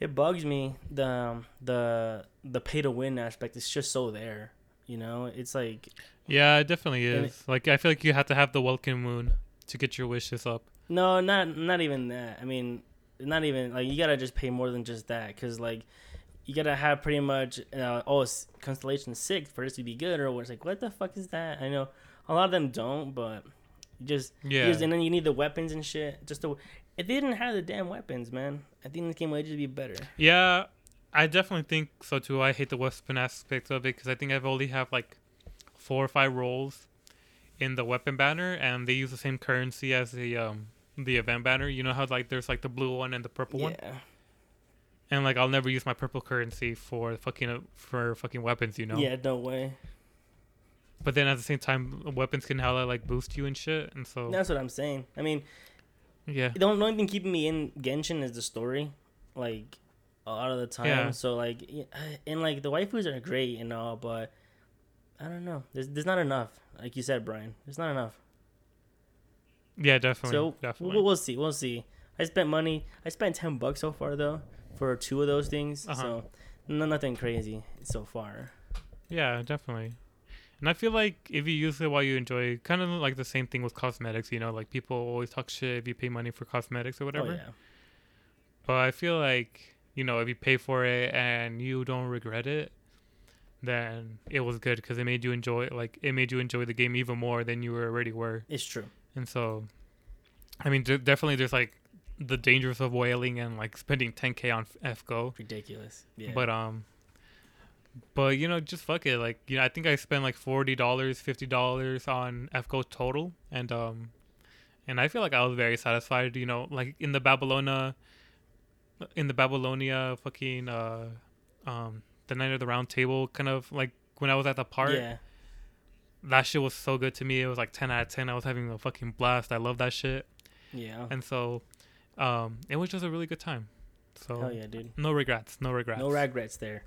it bugs me the um, the the pay to win aspect. It's just so there. You know, it's like Yeah, it definitely is. like I feel like you have to have the Welkin Moon to get your wishes up. No, not not even that. I mean, not even like you gotta just pay more than just that because like you gotta have pretty much uh, oh it's constellation six for this to be good or it's like what the fuck is that? I know a lot of them don't, but you just Yeah. Because- and then you need the weapons and shit. Just the if they didn't have the damn weapons, man, I think this game would just be better. Yeah, I definitely think so too. I hate the weapon aspect of it because I think I've only have like four or five rolls in the weapon banner, and they use the same currency as the um the event banner. You know how like there's like the blue one and the purple one, Yeah, and like I'll never use my purple currency for fucking uh, for fucking weapons. You know. yeah, no way. But then at the same time, weapons can hella like boost you and shit, and so That's what I'm saying. I mean, yeah. the only the only thing keeping me in Genshin is the story, like a lot of the time. Yeah. So like, [SIGHS] and like the waifus are great and all, but I don't know. There's there's not enough. Like you said, Brian, there's not enough. Yeah, definitely. so definitely. we'll, we'll see. We'll see. I spent money. I spent ten bucks so far though for two of those things. Uh-huh. So no, nothing crazy so far. Yeah, definitely. And I feel like if you use it while you enjoy, kind of like the same thing with cosmetics. You know, like people always talk shit if you pay money for cosmetics or whatever. Oh yeah. But I feel like you know, if you pay for it and you don't regret it, then it was good because it made you enjoy like it made you enjoy the game even more than you already were. It's true. And so, I mean, d- definitely there's like the dangers of whaling and like spending 10k on FGO. Ridiculous. Yeah. But um, but you know, just fuck it. Like you know, I think I spent like forty dollars, fifty dollars on FGO total, and um, and I feel like I was very satisfied. You know, like in the Babylonia, in the Babylonia, fucking uh, um, the knight of the round table, kind of like when I was at the park. yeah. That shit was so good to me. It was like ten out of ten. I was having a fucking blast. I love that shit, Yeah. and so, um, it was just a really good time. So Hell yeah, dude. no regrets. No regrets. No regrets there.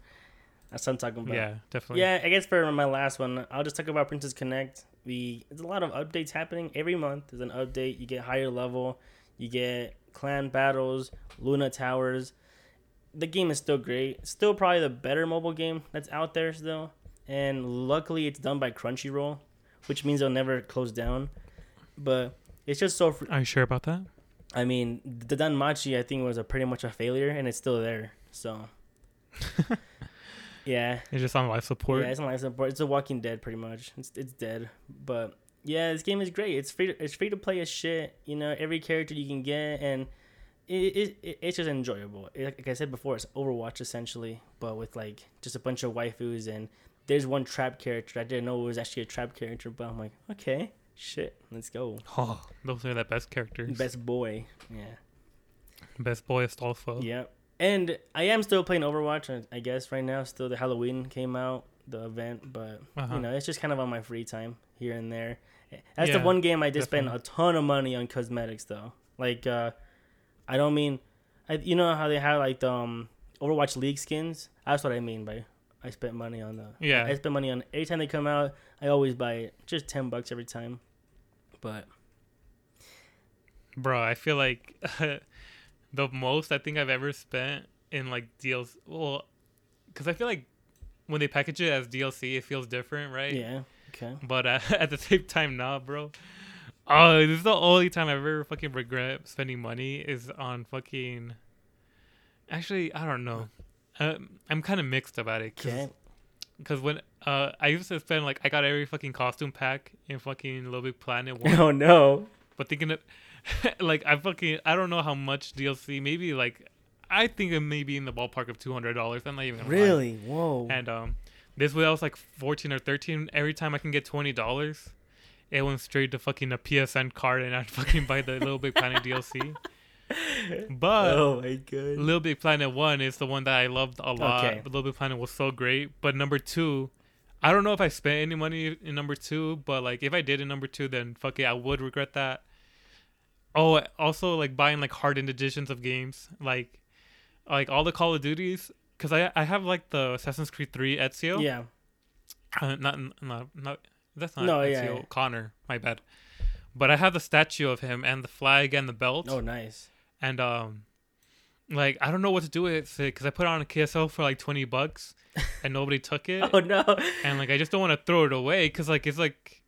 That's what I'm talking about. Yeah, definitely. Yeah, I guess for my last one, I'll just talk about Princess Connect. We there's a lot of updates happening every month. There's an update. You get higher level. You get clan battles, Luna Towers. The game is still great. Still probably the better mobile game that's out there still. And luckily, it's done by Crunchyroll, which means they'll never close down. But it's just so. Fr- Are you sure about that? I mean, the Danmachi I think was a pretty much a failure, and it's still there. So. [LAUGHS] yeah. It's just on life support. Yeah, it's on life support. It's a Walking Dead, pretty much. It's it's dead. But yeah, this game is great. It's free. To, it's free to play as shit. You know, every character you can get, and it, it, it it's just enjoyable. It, like I said before, it's Overwatch essentially, but with like just a bunch of waifus. And there's one trap character. I didn't know it was actually a trap character, but I'm like, okay, shit, let's go. [LAUGHS] Oh, those are the best characters. Best, Best boy. Yeah. Best boy Astolfo. Yep. And I am still playing Overwatch, I- I guess, right now. Still, the Halloween came out, the event, but Uh-huh. you know, it's just kind of on my free time here and there. That's the one game I did spend a ton of money on cosmetics, though. Like, uh, I don't mean, I, you know how they have like the um, Overwatch League skins. That's what I mean by I spent money on the. Yeah. I spend money on every time they come out. I always buy it, just ten bucks every time. But Bro, I feel like [LAUGHS] the most I think I've ever spent in like deals. Well, because I feel like when they package it as DLC, it feels different, right? yeah, okay. But uh, [LAUGHS] at the same time, nah, bro. Oh, this is the only time I ever fucking regret spending money is on fucking. Actually, I don't know. Um, I'm kind of mixed about it. Cause, Okay. 'cause when uh, I used to spend like I got every fucking costume pack in fucking Little Big Planet [LAUGHS] one. Oh no. But thinking of [LAUGHS] like I fucking I don't know how much DLC. Maybe like I think it may be in the ballpark of two hundred dollars. I'm not even gonna lie. Really? Whoa. And um, this way I was like fourteen or thirteen. Every time I can get twenty dollars, it went straight to fucking a PSN card, and I'd fucking buy the Little Big Planet DLC. [LAUGHS] But oh my god. Little Big Planet One is the one that I loved a lot. Okay. Little Big Planet was so great. But number two, I don't know if I spent any money in number two, but like if I did in number two, then fuck it, I would regret that. Oh, also like buying like hardened editions of games, like like all the Call of Duties, because I I have like the Assassin's Creed Three Ezio. Yeah. Uh, not not not that's not No, Ezio. yeah, yeah. Connor. My bad. But I have the statue of him and the flag and the belt Oh, nice. And um like I don't know what to do with it because I put it on a KSL for like twenty bucks [LAUGHS] and nobody took it Oh no. and like I just don't want to throw it away because like it's like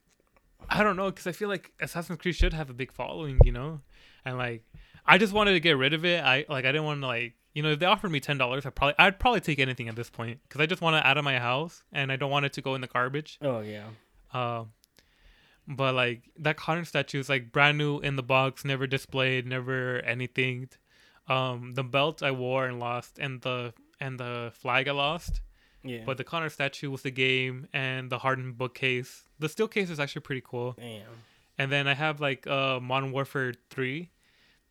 I don't know because I feel like Assassin's Creed should have a big following you know and like I just wanted to get rid of it I like I didn't want to like you know if they offered me ten dollars I probably I'd probably take anything at this point because I just want it out of my house and I don't want it to go in the garbage Oh yeah. uh, but like that Connor statue is like brand new in the box, never displayed, never anything. Um, the belt I wore and lost, and the and the flag I lost. Yeah. But the Connor statue was the game, and the hardened bookcase. The steel case is actually pretty cool. Damn. And then I have like uh Modern Warfare three.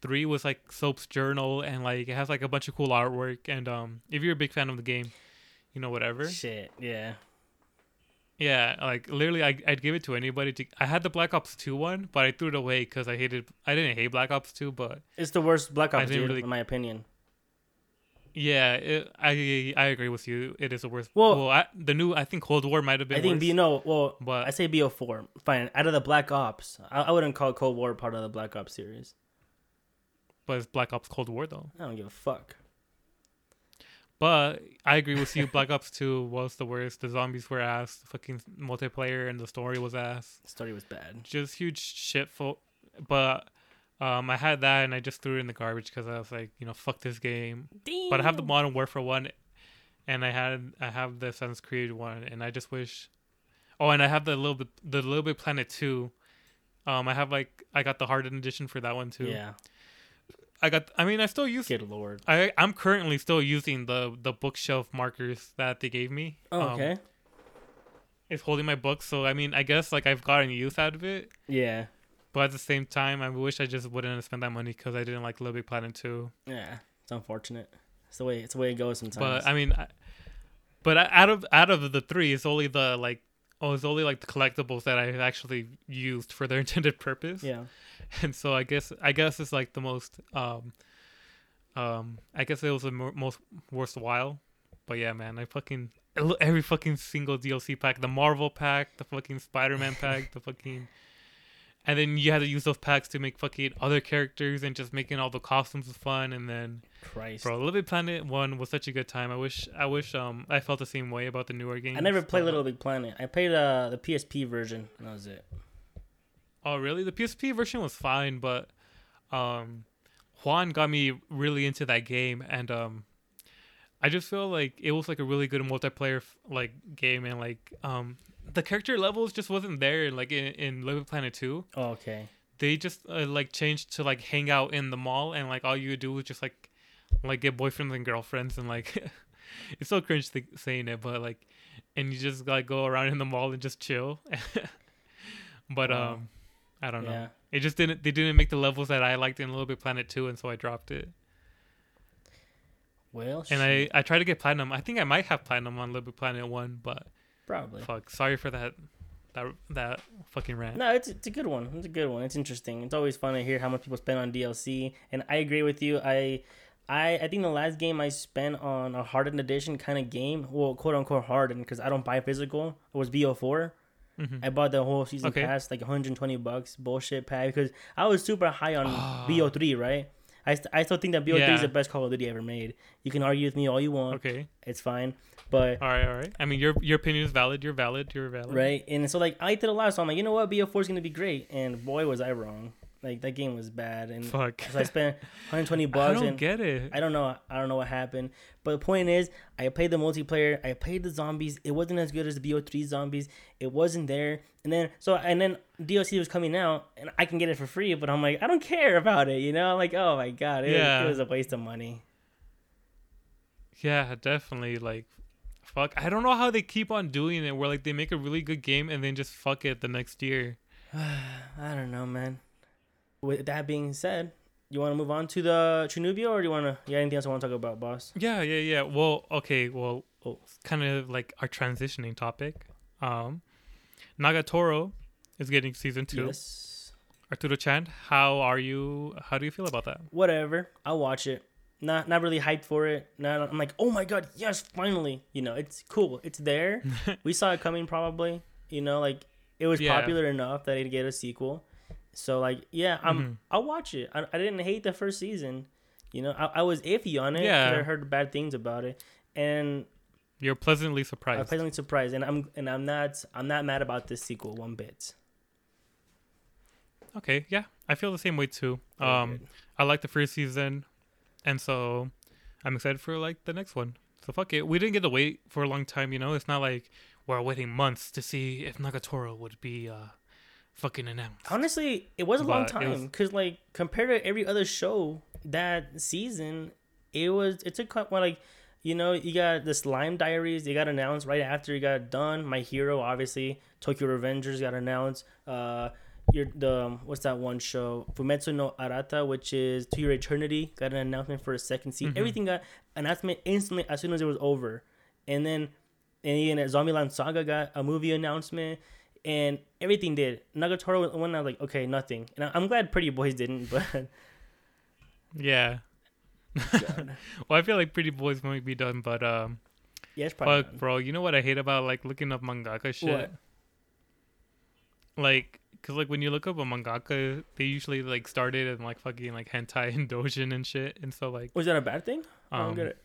Three was like Soap's journal, and like it has like a bunch of cool artwork. And um, if you're a big fan of the game, you know whatever. Shit. Yeah. Yeah, like literally, I, I'd give it to anybody. To, I had the Black Ops 2 one, but I threw it away because I hated. I didn't hate Black Ops 2, but It's the worst Black Ops, dude, really- in my opinion. yeah, it, I I agree with you. It is the worst. Well- Well, I, the new I think Cold War might have been. I think worse, B no. Well, but I say BO4. Fine. Out of the Black Ops, I, I wouldn't call Cold War part of the Black Ops series. but it's Black Ops Cold War though. I don't give a fuck. But I agree with you. Black Ops 2 was the worst. The zombies were ass. The fucking multiplayer and the story was ass. The story was bad. Just huge shit. For, but Um, I had that and I just threw it in the garbage because I was like, you know, fuck this game. Damn. But I have the Modern Warfare one, and I had I have the Assassin's Creed one, and I just wish. Oh, and I have the little bit the Little Bit Planet two. Um, I have like I got the hardened edition for that one too. Yeah. I got. I mean, I still use. Good lord. I I'm currently still using the the bookshelf markers that they gave me. Oh, Um, okay. it's holding my books, so I mean, I guess like I've gotten use out of it. yeah. But at the same time, I wish I just wouldn't have spent that money because I didn't like Little Big Planet 2. Yeah. It's unfortunate. It's the way. It's the way it goes sometimes. But I mean, I, but out of out of the three, it's only the like oh, it's only like the collectibles that I've actually used for their [LAUGHS] intended purpose. yeah. [LAUGHS] And so I guess I guess it's like the most um um I guess it was the mo- most worthwhile. But yeah, man, I fucking every fucking single DLC pack, the Marvel pack, the fucking Spider-Man pack, the fucking and then you had to use those packs to make fucking other characters and just making all the costumes was fun and then Christ. bro little big planet one was such a good time i wish i wish um i felt the same way about the newer games I never played Little Big Planet. I played uh, the PSP version, and that was it. Oh, really? The PSP version was fine, but um, Juan got me really into that game, and um, I just feel like it was like a really good multiplayer like game, and like um, the character levels just wasn't there. Like in, in Little Planet Two, Oh, okay. they just uh, like changed to like hang out in the mall, and like all you would do was just like like get boyfriends and girlfriends, and like [LAUGHS] it's so cringe th- saying it, but like, and you just like go around in the mall and just chill. [LAUGHS] but Wow. um, I don't know. Yeah. It just didn't. They didn't make the levels that I liked in Little Big Planet two, and so I dropped it. Well, And I shit. I tried to get platinum. I think I might have platinum on Little Big Planet one, but probably. fuck. Sorry for that. That that fucking rant. No, it's it's a good one. It's a good one. It's interesting. It's always fun to hear how much people spend on DLC, and I agree with you. I. I, I think the last game I spent on a hardened edition kind of game, well, quote unquote hardened, because I don't buy physical, it was BO4. Mhm. I bought the whole season Okay. pass, like 120 bucks, bullshit pack, because I was super high on Ah. BO3, right? I, st- I still think that BO3 is the best Call of Duty ever made. You can argue with me all you want, Okay. it's fine, but All right. All right. I mean, your your opinion is valid. You're valid. You're valid. right? And so like I did a lot, so I'm like, you know what, BO4 is gonna be great, and boy was I wrong. Like that game was bad, and Fuck. so I spent [LAUGHS] 120 bucks. I don't and get it. I don't know, I don't know what happened. But the point is, I played the multiplayer, I played the zombies. It wasn't as good as the BO3 zombies. It wasn't there, and then so and then DLC was coming out, and I can get it for free. But I'm like, I don't care about it, you know? I'm Like, oh my god, it, Yeah. it was a waste of money. Yeah, definitely. Like, fuck. I don't know how they keep on doing it. Where like they make a really good game and then just fuck it the next year. [SIGHS] I don't know, man. With that being said, you want to move on to the Chunibyo, or do you want to? Yeah, anything else you want to talk about, boss? Yeah, yeah, yeah. Well, okay. Well, Oh. kind of like our transitioning topic. Um, Nagatoro is getting season two. Yes. Arturo Chan, how are you? How do you feel about that? Whatever. I'll watch it. Not not really hyped for it. Not, I'm like, oh my god, yes, finally. You know, it's cool. It's there. [LAUGHS] we saw it coming probably. You know, like it was Yeah. popular enough that it'd get a sequel. So like, yeah, I'm. Mhm. I'll watch it. I, I didn't hate the first season. You know, I, I was iffy on it. Yeah. I heard bad things about it, and You're pleasantly surprised. I was surprised. pleasantly surprised. And I'm and I'm not I'm not mad about this sequel one bit. okay, yeah, I feel the same way too. Very Um. I like the first season, and so I'm excited for like the next one. So fuck it. We didn't get to wait for a long time, you know. It's not like we're waiting months to see if Nagatoro would be uh fucking announced. Honestly, it was a long But was- time because, like, compared to every other show that season, it was it took what like, you know, you got the Slime Diaries. They got announced right after it got done. My Hero, obviously, Tokyo Revengers got announced. Uh, your the um, what's that one show? Fumetsu no Arata, which is To Your Eternity, got an announcement for a second season. Mhm. Everything got announcement instantly as soon as it was over, and then and even Zombieland Saga got a movie announcement and everything did. Nagatoro was the one I was like, okay, nothing. And I'm glad Pretty Boys didn't, but [LAUGHS] Yeah. [LAUGHS] Well, I feel like Pretty Boys might be done, but um, yeah, it's probably fuck, done. bro. You know what I hate about like looking up mangaka shit? What? Like, cause like when you look up a mangaka, they usually like started in like fucking like hentai and dojin and shit, and so like, Was that a bad thing? I don't um, get it.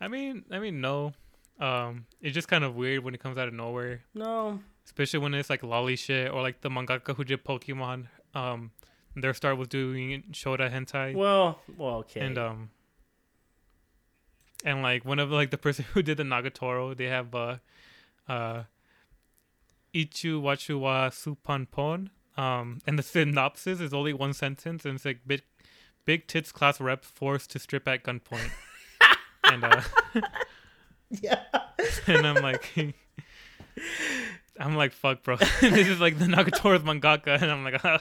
I mean, I mean, no. Um, it's just kind of weird when it comes out of nowhere, No. especially when it's like loli shit or like the mangaka who did Pokemon. Um, Their start was doing Shota hentai, Well, well, okay. and um, and like one of like the person [LAUGHS] who did the Nagatoro, they have uh, uh, Ichu Wachu wa Supanpon. Um, and the synopsis is only one sentence, and it's like big, big tits class rep forced to strip at gunpoint. [LAUGHS] and uh, [LAUGHS] [LAUGHS] yeah. [LAUGHS] and I'm like, [LAUGHS] I'm like, fuck, bro. this is like the Nagatoro's mangaka, and I'm like, ah.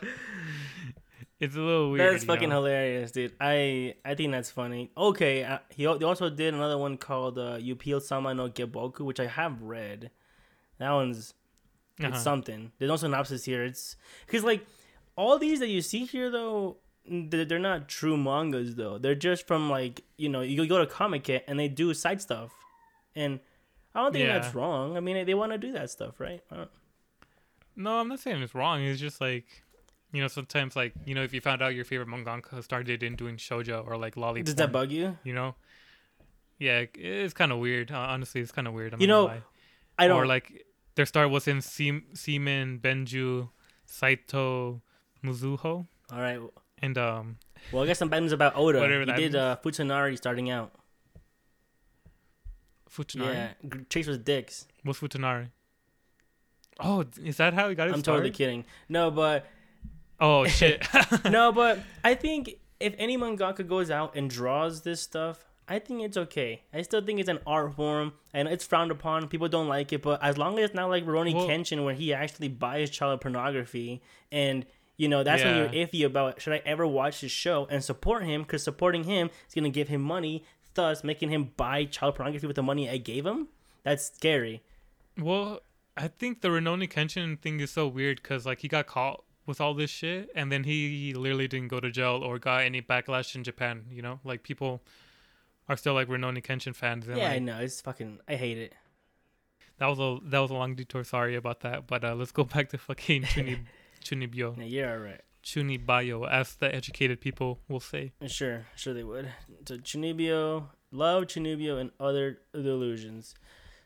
it's a little weird. That's fucking know? hilarious, dude. I I think that's funny. Okay, uh, he they also did another one called uh, Yupil Sama no Geboku, which I have read. That one's it's Uh-huh. something. There's no synopsis here. It's because like all these that you see here though, they're, they're not true mangas though. They're just from like you know you go to Comiket and they do side stuff, and I don't think Yeah. that's wrong. I mean they want to do that stuff, right? No, I'm not saying it's wrong. It's just like, you know, sometimes like, you know, if you found out your favorite mangaka started in doing shoujo or like loli, Does that bug you? you know? Yeah, it's kind of weird. Honestly, it's kind of weird. I'm You know. I don't. Or like their start was in Seam- Seaman Benju Saito Muzuho. all right. and um, Well, I guess some bad news about Oda. Whatever he that did uh, Futanari starting out. Futanari. Yeah, Chase was dicks. What's Futanari? Oh, is that how he got his I'm start? totally kidding. No, but Oh [LAUGHS] shit. [LAUGHS] no, but I think if any mangaka goes out and draws this stuff, I think it's okay. I still think it's an art form and it's frowned upon. People don't like it, but as long as it's not like Rurouni Well- Kenshin where he actually buys child pornography and you know that's when you're iffy about should I ever watch his show and support him because supporting him is gonna give him money, thus making him buy child pornography with the money I gave him. That's scary. Well, I think the Rurouni Kenshin thing is so weird because like he got caught with all this shit, and then he literally didn't go to jail or got any backlash in Japan. You know, like people are still like Rurouni Kenshin fans. And, yeah, I know. It's fucking. I hate it. that was a that was a long detour. Sorry about that, but uh, let's go [LAUGHS] back to fucking Chuni [LAUGHS] Chunibyo, Yeah, you're alright. Chunibayo, as the educated people will say. Sure, sure they would. So Chunibyo, love Chunibyo and other delusions.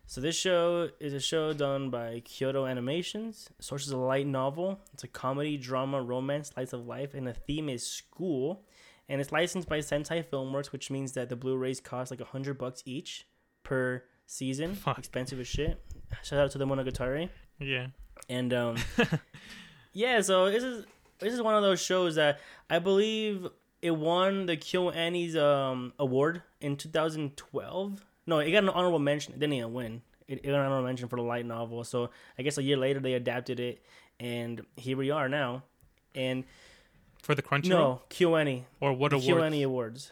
So this show is a show done by Kyoto Animations. Source is a light novel. It's a comedy, drama, romance, slice of life, and the theme is school. And it's licensed by Sentai Filmworks, which means that the Blu-rays cost like a hundred bucks each per season. Fuck. Expensive as shit. Shout out to the Monogatari. Yeah. And um [LAUGHS] yeah, so this is this is one of those shows that I believe it won the KyoAni's um award in 2012. No, it got an honorable mention. It didn't even win. It, it got an honorable mention for the light novel. So I guess a year later they adapted it, and here we are now. And For the Crunchyroll no, KyoAni, or what awards? KyoAni Awards.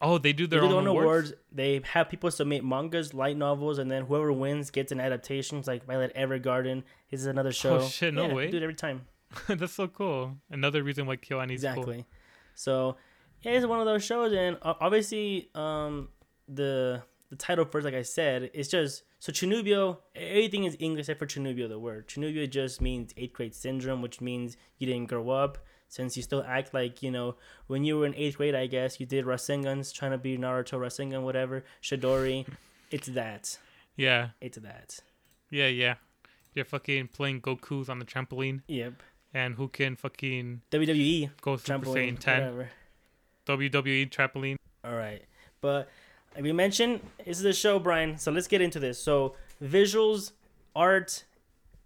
Oh, they do They their do own their own awards. awards. They have people submit mangas, light novels, and then whoever wins gets an adaptation. It's like Violet Evergarden. This is another show. Oh, shit, no Yeah, way. Do it every time. [LAUGHS] That's so cool. Another reason why KyoAni's exactly. cool. Exactly. So yeah, it's one of those shows, and obviously, um, the the title first, like I said, it's just so Chunibyo. Everything is English except for Chunibyo. The word Chunibyo just means eighth grade syndrome, which means you didn't grow up. Since you still act like you know when you were in eighth grade, I guess you did Rasengans, trying to be Naruto Rasengan, whatever Chidori. [LAUGHS] it's that. Yeah, It's that. yeah, yeah. You're fucking playing Goku's on the trampoline, Yep. And who can fucking WWE go Super trampoline. Saiyan 10? Whatever. WWE trampoline. All right. But we mentioned, this is a show, Brian. So let's get into this. So visuals, art,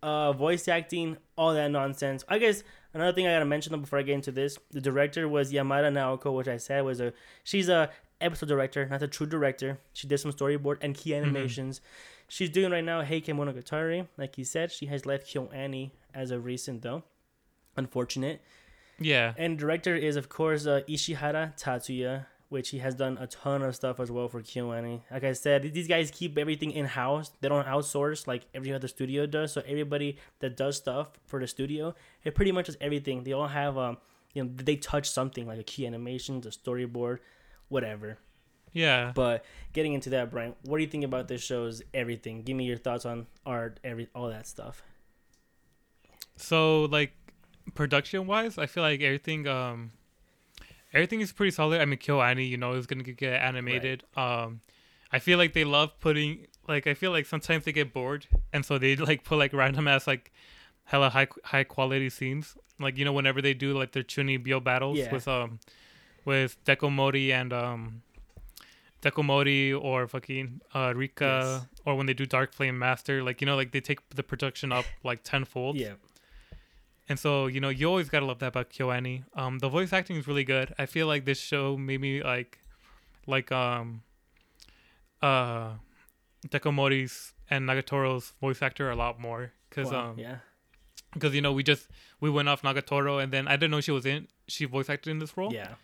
uh, voice acting, all that nonsense. I guess another thing I gotta mention though before I get into this, the director was Yamada Naoko, which I said was a she's a episode director, not a true director. She did some storyboard and key animations. She's doing right now Heike Monogatari. Like he said, she has left KyoAni as of recent though. Unfortunate. Yeah, And director is of course uh, Ishihara Tatsuya, which he has done a ton of stuff as well for KyoAni. Like I said, these guys keep everything in house. They don't outsource like every other studio does. So everybody that does stuff for the studio, it pretty much does everything. They all have um, you know, they touch something like a key animation, the storyboard, whatever. yeah. But getting into that, Brian, what do you think about this show's everything? Give me your thoughts on art, every all that stuff. So like production wise, I feel like everything um everything is pretty solid. I mean KyoAni, you know, is gonna get animated. Um I feel like they love putting like I feel like sometimes they get bored and so they like put like random ass like hella high high quality scenes. Like you know whenever they do like their Chunibyo battles Yeah. with um with Dekomori and um Dekomori or fucking uh Rika Yes. or when they do Dark Flame Master, like you know like they take the production up like tenfold. Yeah. And so, you know, you always gotta love that about KyoAni. Um, the voice acting is really good. I feel like this show made me like, like um, uh, Dekomori's and Nagatoro's voice actor a lot more because Wow, um, yeah. because you know we just we went off Nagatoro and then I didn't know she was in she voice acted in this role. Yeah.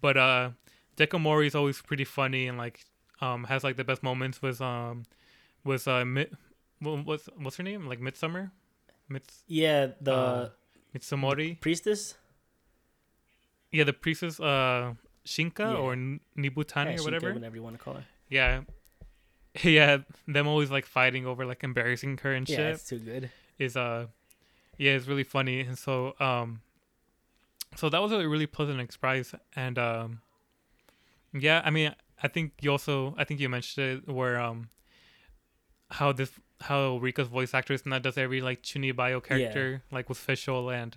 But uh, Dekomori is always pretty funny and like um has like the best moments with um with uh Mi- what's what's her name like Midsummer, Mits Yeah. The Uh, Mitsumori. priestess. Yeah, the priestess uh Shinka Yeah. or Nibutani Yeah, or Shinka, whatever. whatever you want to call her. Yeah. [LAUGHS] Yeah, them always like fighting over like embarrassing her and Yeah, shit it's too good. is uh yeah, it's really funny and so um so that was a really pleasant surprise and um yeah, I mean I think you also I think you mentioned it where um how this how Rika's voice actress not does every like Chunibyo character like with Fischl and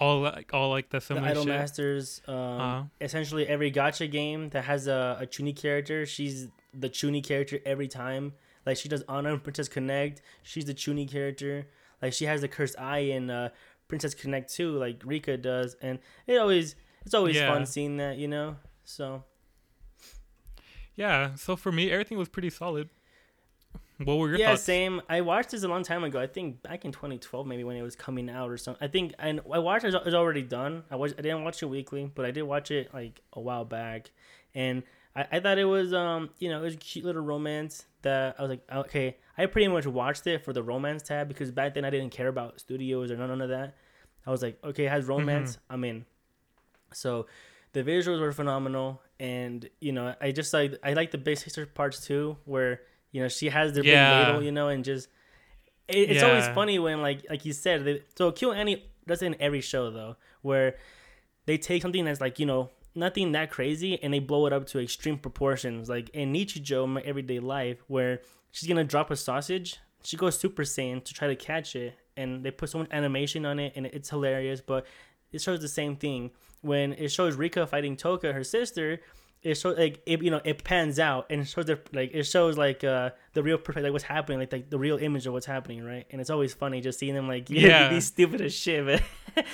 all like all like the The Idol shit. Masters. Um, Uh-huh. Essentially, every gacha game that has a, a Chuni character, she's the Chuni character every time. Like she does Honor and Princess Connect, she's the Chuni character. Like she has the cursed eye in uh, Princess Connect too, like Rika does, and it always it's always Yeah. fun seeing that, you know. So Yeah, so for me, everything was pretty solid. What were your yeah, thoughts? same. I watched this a long time ago. I think back in 2012, maybe when it was coming out or something. I think and I watched it. It was already done. I was I didn't watch it weekly, but I did watch it like a while back, and I, I thought it was um you know it was a cute little romance that I was like okay I pretty much watched it for the romance tab because back then I didn't care about studios or none, none of that. I was like okay it has romance I'm in. So the visuals were phenomenal, and you know I just like I like the big sister parts too where you know she has their Yeah. big ladle you know and just it, it's always funny when like like you said they, so KyoAni does it in every show though where they take something that's like you know nothing that crazy and they blow it up to extreme proportions. Like in Nichijou my everyday life where she's gonna drop a sausage she goes super saiyan to try to catch it and they put so much animation on it and it's hilarious but it shows the same thing. When it shows Rika fighting Toka her sister it shows like it, you know it pans out and it shows the like it shows like uh the real per- like what's happening like, like the real image of what's happening right? And it's always funny just seeing them like [LAUGHS] yeah. be stupid as shit man. [LAUGHS]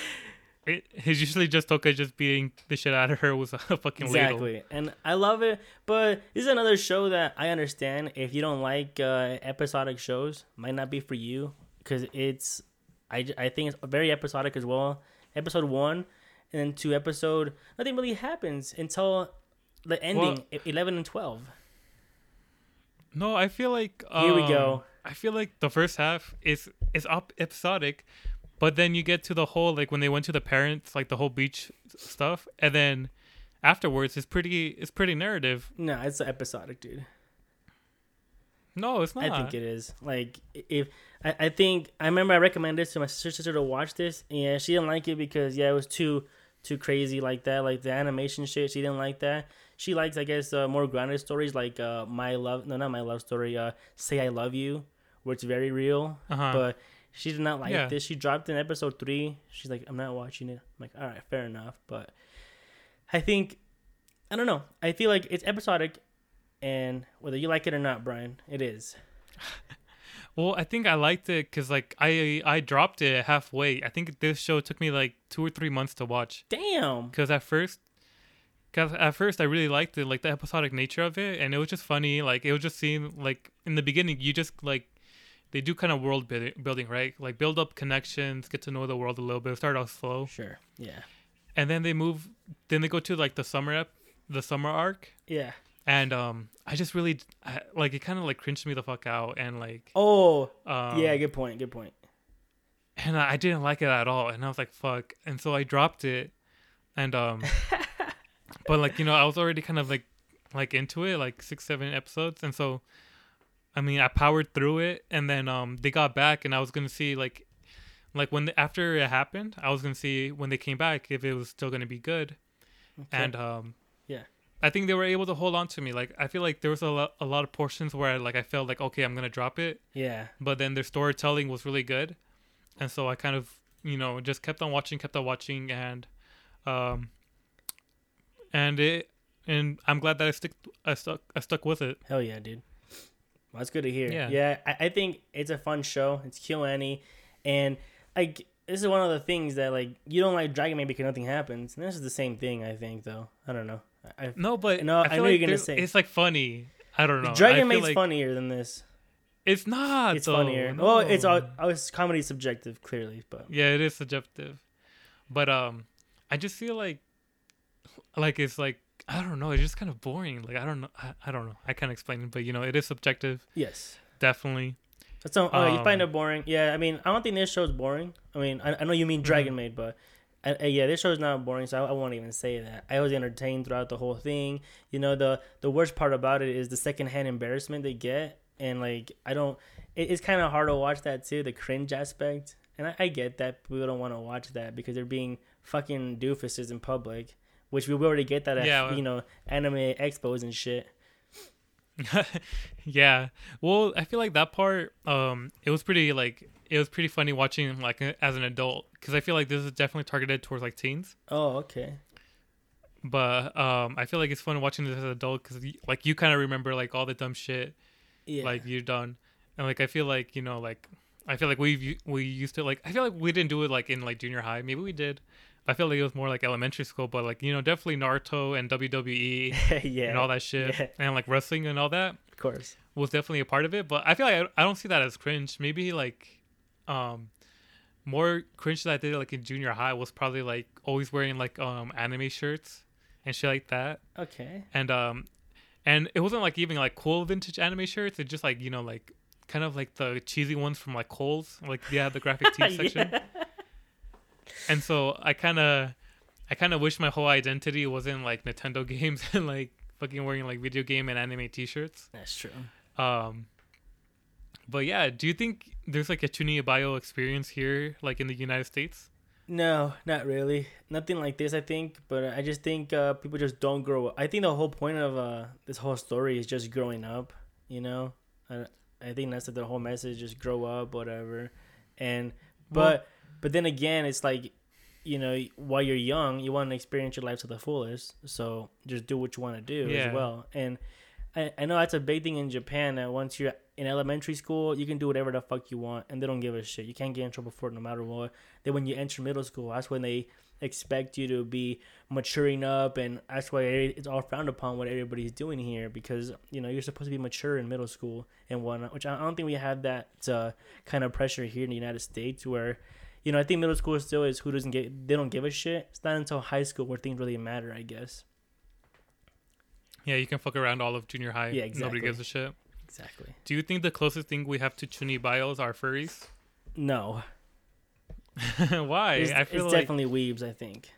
It, it's usually just Toka just beating the shit out of her with a [LAUGHS] fucking ladle. exactly. And i love it but this is another show that i understand. If you don't like uh episodic shows might not be for you because it's I I think it's very episodic as well. Episode one and then two episode nothing really happens until the ending e- 11 and 12 No, I feel like Here we um, go. I feel like the first half is is up episodic, but then you get to the whole like when they went to the parents, like the whole beach stuff, and then afterwards it's pretty it's pretty narrative. no it's episodic dude No, it's not. I think it is. Like if I, I think I remember I recommended this to my sister to watch this, and yeah, she didn't like it because yeah, it was too too crazy like that, like the animation shit. She didn't like that. She likes, I guess, uh, more grounded stories like uh, my love. No, not my love story. Uh, Say I love you, where it's very real. Uh-huh. But she did not like Yeah. this. She dropped in episode three. She's like, I'm not watching it. I'm like, all right, fair enough. But I think I don't know. I feel like it's episodic, and whether you like it or not, Brian, it is. [LAUGHS] Well, I think I liked it because like I I dropped it halfway. I think this show took me like two or three months to watch. Damn. because at first because at first i really liked it like the episodic nature of it and it was just funny like it was just seem like in the beginning you just like they do kind of world building, building right like build up connections get to know the world a little bit start off slow Sure. Yeah. and then they move then they go to like the summer ep- the summer arc Yeah. and um i just really I, like it kind of like cringed me the fuck out and like Oh. um, yeah. Good point. Good point. and I I didn't like it at all. And I was like, fuck. And so I dropped it. And um [LAUGHS] but like, you know, I was already kind of like like into it, like six, seven episodes. And so I mean I powered through it and then um they got back and I was gonna see like like when the, after it happened, I was gonna see when they came back if it was still gonna be good. Okay. And um Yeah. I think they were able to hold on to me. Like I feel like there was a lot, a lot of portions where I, like I felt like okay, I'm gonna drop it, yeah. but then their storytelling was really good and so I kind of you know just kept on watching, kept on watching, and um, and it and I'm glad that I stick I stuck I stuck with it. Hell yeah, dude. Well, that's good to hear. Yeah. Yeah, I, I think it's a fun show. It's Kill KyoAni, and like this is one of the things that like you don't like Dragon Maid because nothing happens. And this is the same thing. I think though. I don't know. I, I, No, but No, I feel know like you're gonna say. it's like funny. I don't know. Dragon Maid's like funnier than this. It's not. It's though. funnier. Oh, it's all. Oh, it's comedy subjective, clearly, but Yeah, it is subjective, but um, I just feel like, like it's like I don't know. It's just kind of boring. Like I don't know. I, I don't know. I can't explain it, but you know, it is subjective. yes. Definitely. So, oh, you find Um, it boring? Yeah, I mean, I don't think this show is boring. I mean, I, I know you mean Mm-hmm. Dragon Maid, but uh, uh, yeah, this show is not boring. So I, I won't even say that. I was entertained throughout the whole thing. You know, the the worst part about it is the secondhand embarrassment they get, and like I don't. It, it's kind of hard to watch that too, the cringe aspect. And I, I get that people don't want to watch that because they're being fucking doofuses in public, which we already get that at Yeah, well- you know anime expos and shit. [LAUGHS] yeah. Well, I feel like that part, um, it was pretty like it was pretty funny watching like as an adult because I feel like this is definitely targeted towards like teens. Oh, okay. But um, I feel like it's fun watching this as an adult because like you kind of remember like all the dumb shit Yeah. like you've done, and like I feel like you know like I feel like we we used to like I feel like we didn't do it like in like junior high. Maybe we did. I feel like it was more like elementary school, but like you know definitely Naruto and WWE [LAUGHS] yeah. and all that shit Yeah. and like wrestling and all that. Of course. was definitely a part of it, but I feel like I, I don't see that as cringe. Maybe like um more cringe that I did like in junior high was probably like always wearing like um anime shirts and shit like that. Okay. And um and it wasn't like even like cool vintage anime shirts. It just like, you know, like kind of like the cheesy ones from like Kohl's. Like yeah, the graphic [LAUGHS] tee section. Yeah. And so I kinda I kinda wish my whole identity wasn't like Nintendo [LAUGHS] games and like fucking wearing like video game and anime t shirts. That's true. Um, but yeah, do you think there's like a Chunibyo experience here, like in the United States? No, not really. Nothing like this, I think. But I just think uh, people just don't grow up. I think the whole point of uh, this whole story is just growing up. You know, I, I think that's the whole message: just grow up, whatever. And but but then again, it's like you know, while you're young, you want to experience your life to the fullest. So just do what you want to do Yeah. as well. And I, I know that's a big thing in Japan that once you're in elementary school, you can do whatever the fuck you want, and they don't give a shit. You can't get in trouble for it no matter what. Then when you enter middle school, that's when they expect you to be maturing up, and that's why it's all frowned upon what everybody's doing here because you know you're supposed to be mature in middle school and whatnot. Which I don't think we have that uh, kind of pressure here in the United States where. You know, I think middle school still is who doesn't get they don't give a shit. It's not until high school where things really matter, I guess. Yeah, you can fuck around all of junior high. Yeah, exactly. Nobody gives a shit. Exactly. Do you think the closest thing we have to Chunibyos are furries? No, [LAUGHS] Why? it's, I feel it's like definitely weebs. I think.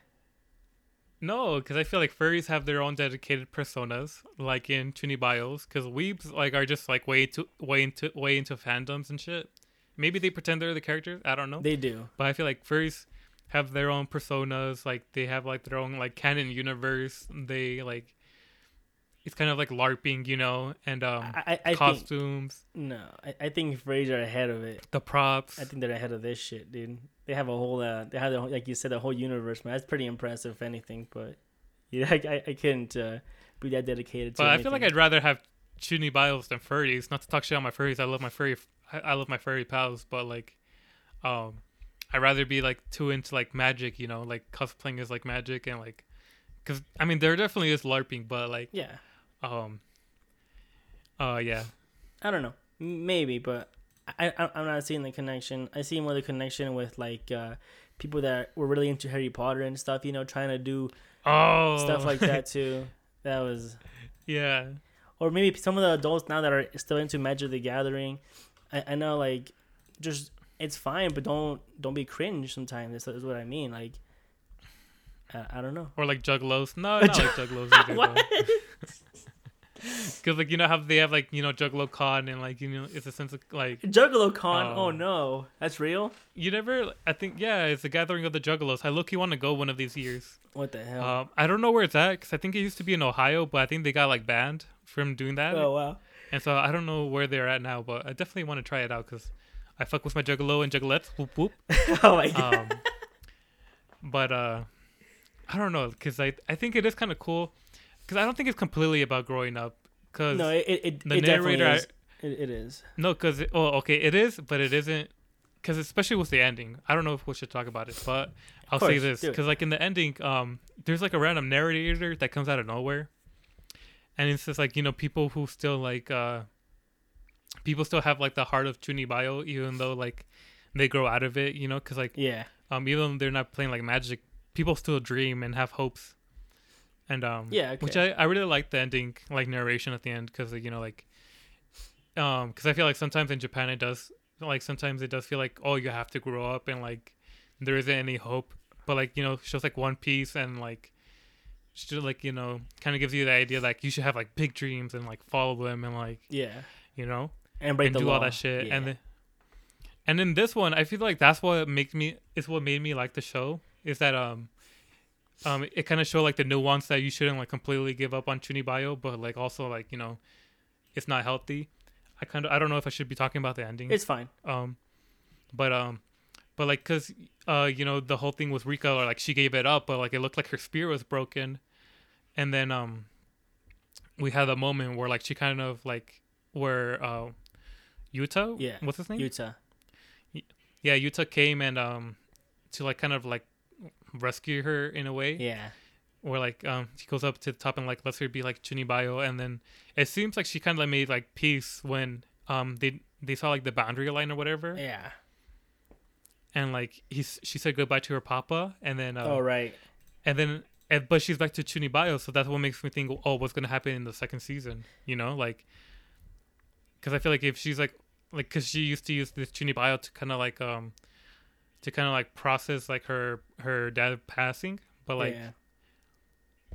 no, because I feel like furries have their own dedicated personas, like in Chunibyos. Because weebs like are just like way into way into way into fandoms and shit. Maybe they pretend they're the characters. I don't know. They do. but I feel like furries have their own personas. Like they have like their own like canon universe. They like it's kind of like LARPing, you know, and um I, I, I think costumes, no. I, I think Furries are ahead of it. the props. I think they're ahead of this shit, dude. They have a whole, uh, they have whole- like you said, a whole universe, man. That's pretty impressive, if anything. But [LAUGHS] yeah, I, I, I couldn't uh, be that dedicated. to but I feel like. I'd rather have chunibyos than furries. Not to talk shit on my furries. I love my furry. I, I love my furry pals, but like, um, I'd rather be like too into like magic, you know, like cosplaying is like magic and like, cause I mean there definitely is LARPing, but like, yeah. um, uh, yeah. I don't know. Maybe, but I, I I'm not seeing the connection. I see more the connection with like uh, people that were really into Harry Potter and stuff. You know, trying to do Oh, stuff like that [LAUGHS] too. That was, yeah. or maybe some of the adults now that are still into Magic the Gathering. I, I know, like, just it's fine, but don't don't be cringe. Sometimes that's, that's what I mean. Like, I, I don't know. Or like juggalos. No, [LAUGHS] not like juggalos. What? [LAUGHS] Because like you know how they have like you know Juggalo Con and like you know it's a sense of like Juggalo Con. Oh. Oh no, that's real. you never. I think yeah, it's the gathering of the Juggalos. I look you want to go one of these years. What the hell? Um, I don't know where it's at because I think it used to be in Ohio, but I think they got like banned from doing that. oh wow. And so I don't know where they're at now, but I definitely want to try it out because I fuck with my juggalo and juggalettes. Whoop whoop. oh my god. Um, but uh, I don't know because I I think it is kind of cool because I don't think it's completely about growing up. Because no, it it, the it narrator- is. It, it is. no, because oh okay, it is, but it isn't. Because especially with the ending, I don't know if we should talk about it, but I'll say this because like in the ending, um, there's like a random narrator that comes out of nowhere, and it's just like you know people who still like uh, people still have like the heart of Chunibyo, even though like they grow out of it, you know, because like Yeah. um even though they're not playing like magic people still dream and have hopes. And um Yeah, which i i really like the ending like narration at the end because you know like um because i feel like sometimes in japan it does like sometimes it does feel like oh you have to grow up and like there isn't any hope. But like you know shows like one piece and like should like you know kind of gives you the idea like you should have like big dreams and like follow them and like Yeah. you know And break and do law. all that shit. Yeah. And then, and in this one, I feel like that's what makes me is what made me like the show is that um um it kind of showed like the nuance that you shouldn't like completely give up on Chunibyo, but like also like you know it's not healthy. I kind of I don't know if I should be talking about the ending. it's fine. um, but um, but like cause uh you know the whole thing with Rika or like she gave it up, but like it looked like her spear was broken, and then um we had a moment where like she kind of like where uh Yuta Yeah. what's his name Yuta. yeah Yuta came and um to like kind of like rescue her in a way Yeah. where like um she goes up to the top and like lets her be like Chunibyo and then it seems like she kind of like made like peace when um they they saw like the boundary line or whatever Yeah. And like he's she said goodbye to her papa and then uh, oh right. and then and, but she's back to Chunibyo so that's what makes me think oh what's gonna happen in the second season you know like because I feel like if she's like like because she used to use this Chunibyo to kind of like um to kind of like process like her her dad passing but like yeah.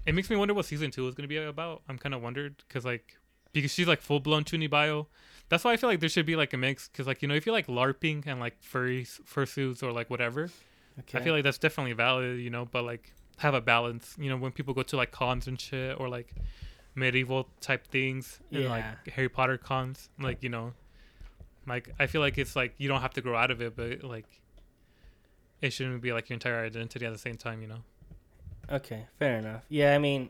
it makes me wonder what season two is going to be about. I'm kind of wondered because like because she's like full blown Chunibyo. That's why I feel like there should be like a mix because like you know if you like LARPing and like furry fursuits or like whatever, Okay. I feel like that's definitely valid. You know, but like have a balance. You know, when people go to like cons and shit or like medieval type things and like Harry Potter cons, like you know, like I feel like it's like you don't have to grow out of it, but like it shouldn't be like your entire identity at the same time. You know. Okay, fair enough. Yeah, I mean,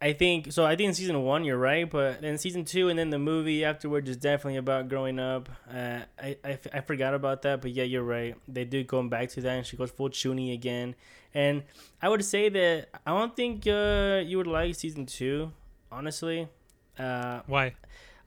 I think so. I think in season one you're right, but then season two and then the movie afterwards is definitely about growing up. Uh, I, I f- I forgot about that, but yeah, you're right. They do going back to that, and she goes full Chuni again. And I would say that I don't think uh, you would like season two, honestly. Uh, Why?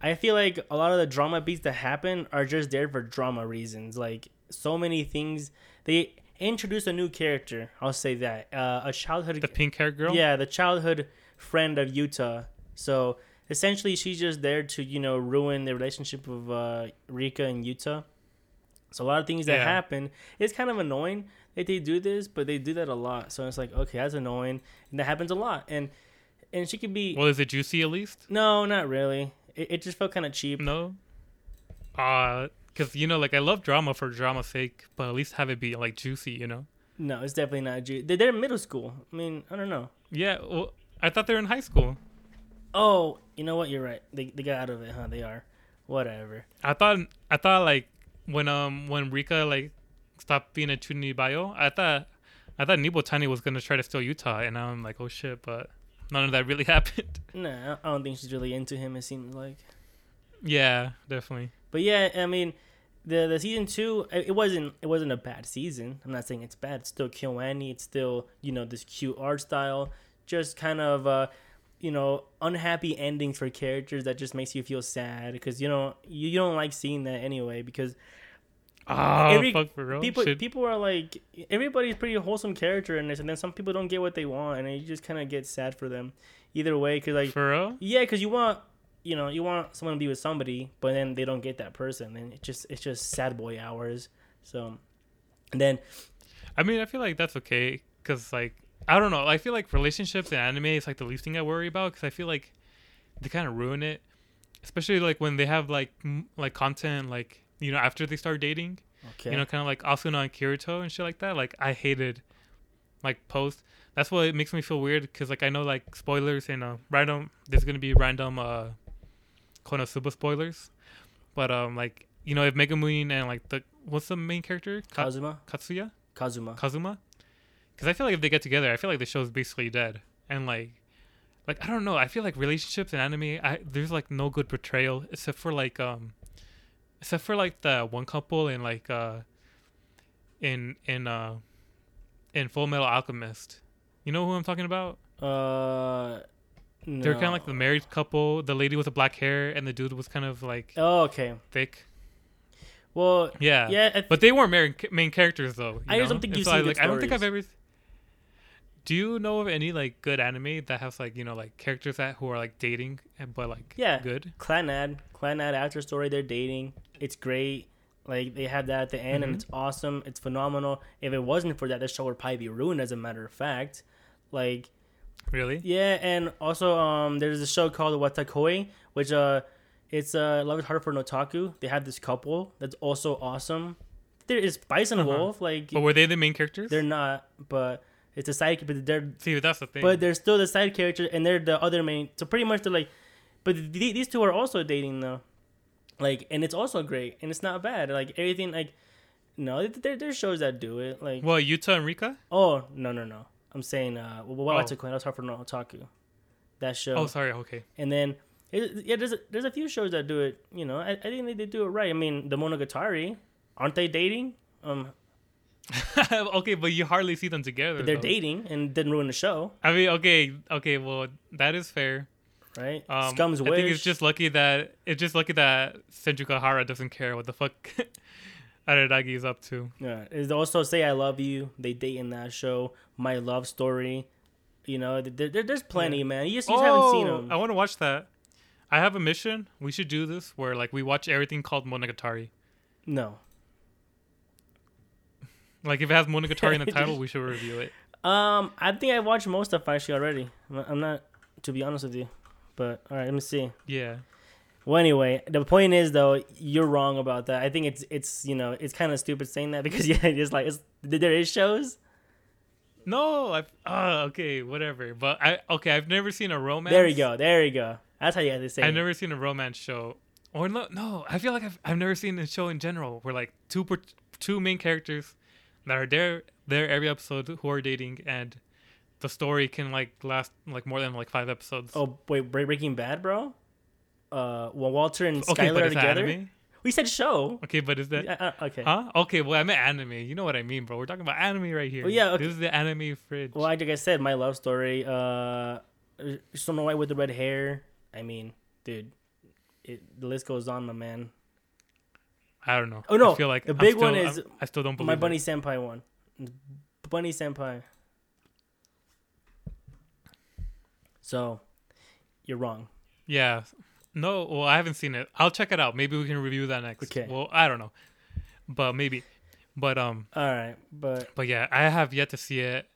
I feel like a lot of the drama beats that happen are just there for drama reasons. Like so many things, they introduce a new character. I'll say that uh, a childhood The pink hair girl. yeah, the childhood friend of Yuta. So essentially, she's just there to you know ruin the relationship of uh, Rika and Yuta. So a lot of things that Yeah. happen, it's kind of annoying that they do this, but they do that a lot. So it's like okay, that's annoying, and that happens a lot. And and she could be Well, is it juicy at least? no, not really. It, it just felt kind of cheap. No. Uh, cause you know, like I love drama for drama's sake, but at least have it be like juicy, you know. No, it's definitely not. juicy. they're, they're middle school. I mean, I don't know. Yeah. Well, I thought they were in high school. Oh, you know what? You're right. They they got out of it, huh? They are. Whatever. I thought I thought like when um when Rika like stopped being a Chunibyo, I thought I thought Nibutani was gonna try to steal Yuta, and now I'm like, oh shit, but none of that really [LAUGHS] happened. Nah, I don't think she's really into him. It seems like. yeah, definitely. But yeah, I mean, the the season two, it it wasn't it wasn't a bad season. I'm not saying it's bad. It's still KyoAni. It's still you know this cute art style. Just kind of uh, you know unhappy endings for characters that just makes you feel sad because you know you, you don't like seeing that anyway because Oh Every- fuck for real. people Shit. people are like everybody's pretty wholesome character in this, and then some people don't get what they want, and you just kind of get sad for them. Either way, because like for real. yeah, because you want you know you want someone to be with somebody, but then they don't get that person, and it just it's just sad boy hours. So, and then I mean, I feel like that's okay because, like, I don't know. I feel like relationships in anime is like the least thing I worry about because I feel like they kind of ruin it, especially like when they have like m- like content like you know after they start dating. okay, You know, kind of like Asuna and Kirito and shit like that. Like, I hated like post. That's what it makes me feel weird because like I know like spoilers and uh, random. There's gonna be random uh Konosuba spoilers, but um like you know if Megumin and like the what's the main character Ka- Kazuma, Katsuya Kazuma. Kazuma, because I feel like if they get together, I feel like the show's basically dead. And like, like I don't know, I feel like relationships in anime, I there's like no good portrayal except for like um, except for like the one couple in like uh, in in uh, in Full Metal Alchemist. You know who I'm talking about? Uh, No. They're kind of like the married couple. The lady with the black hair and the dude was kind of like Oh, okay. thick. Well, Yeah. yeah. Th- But they weren't main main characters though. you I know? don't think you've so I, good like I don't think I've ever. Do you know of any like good anime that has like you know like characters that who are like dating and- but like Yeah. good? Clannad, Clannad after story, they're dating. It's great. Like they have that at the end, and Mhm. it's awesome. It's phenomenal. If it wasn't for that, the show would probably be ruined. As a matter of fact, like Really? yeah, and also um, there's a show called Wotakoi, which uh, it's uh, Love is Hard for notaku They have this couple that's also awesome. There is Bison Uh-huh. Wolf, like But were they the main characters? they're not, but it's a side, but they're See, that's the thing. but they're still the side character and they're the other main so pretty much they're like but th- these two are also dating though like and it's also great and it's not bad like everything like no there, there's shows that do it like well, Yuta and Rika. oh no no no i'm saying uh what Oh. what's it called that's hard for no otaku that show Oh, sorry. Okay. and then it, yeah there's a, there's a few shows that do it you know i, I think they, they do it right i mean the monogatari aren't they dating um [LAUGHS] okay, but you hardly see them together. they're though. dating and didn't ruin the show I mean, okay, okay. Well, that is fair. right Um, scum's I wish think it's just lucky that it's just lucky that Senjougahara doesn't care what the fuck [LAUGHS] Araragi is up to. Yeah, is also say I love you. They date in that show. My love story. You know, there, there- there's plenty, man. You just, you just haven't seen them. Oh, I want to watch that. I have a mission. We should do this where like we watch everything called Monogatari. No. Like if it has Monogatari in the [LAUGHS] title, we should review it. Um, I think I watched most of actually already. I'm- not, to be honest with you, but all right, let me see. Yeah. Well, anyway, the point is though, you're wrong about that. I think it's it's you know it's kind of stupid saying that [LAUGHS] because yeah, it's like it's, there is shows. No, I've uh, okay, whatever. But I okay, I've never seen a romance. There you go. There you go. That's how you have to say. I've it. never seen a romance show. Or no, no, I feel like I've I've never seen a show in general where like two per, two main characters that are there there every episode who are dating and the story can like last like more than like five episodes. Oh wait, Breaking Bad, bro. Uh, well, Walter and okay, Skyler are together. anime? We said show. Okay, but is that Uh, okay. Huh? Okay, well, I meant anime. You know what I mean, bro. We're talking about anime right here. Well, yeah, okay. This is the anime fridge. Well, like I said, my love story. Uh, Snow White with the red hair. I mean, dude, it, the list goes on, my man. I don't know. Oh, no, I feel like the big still- one is I'm- I still don't believe My it. bunny senpai one. Bunny senpai. So, you're wrong. Yeah. No, well, I haven't seen it. I'll check it out. Maybe we can review that next. Okay. Well, I don't know, but maybe. But um, All right, but but yeah, I have yet to see it.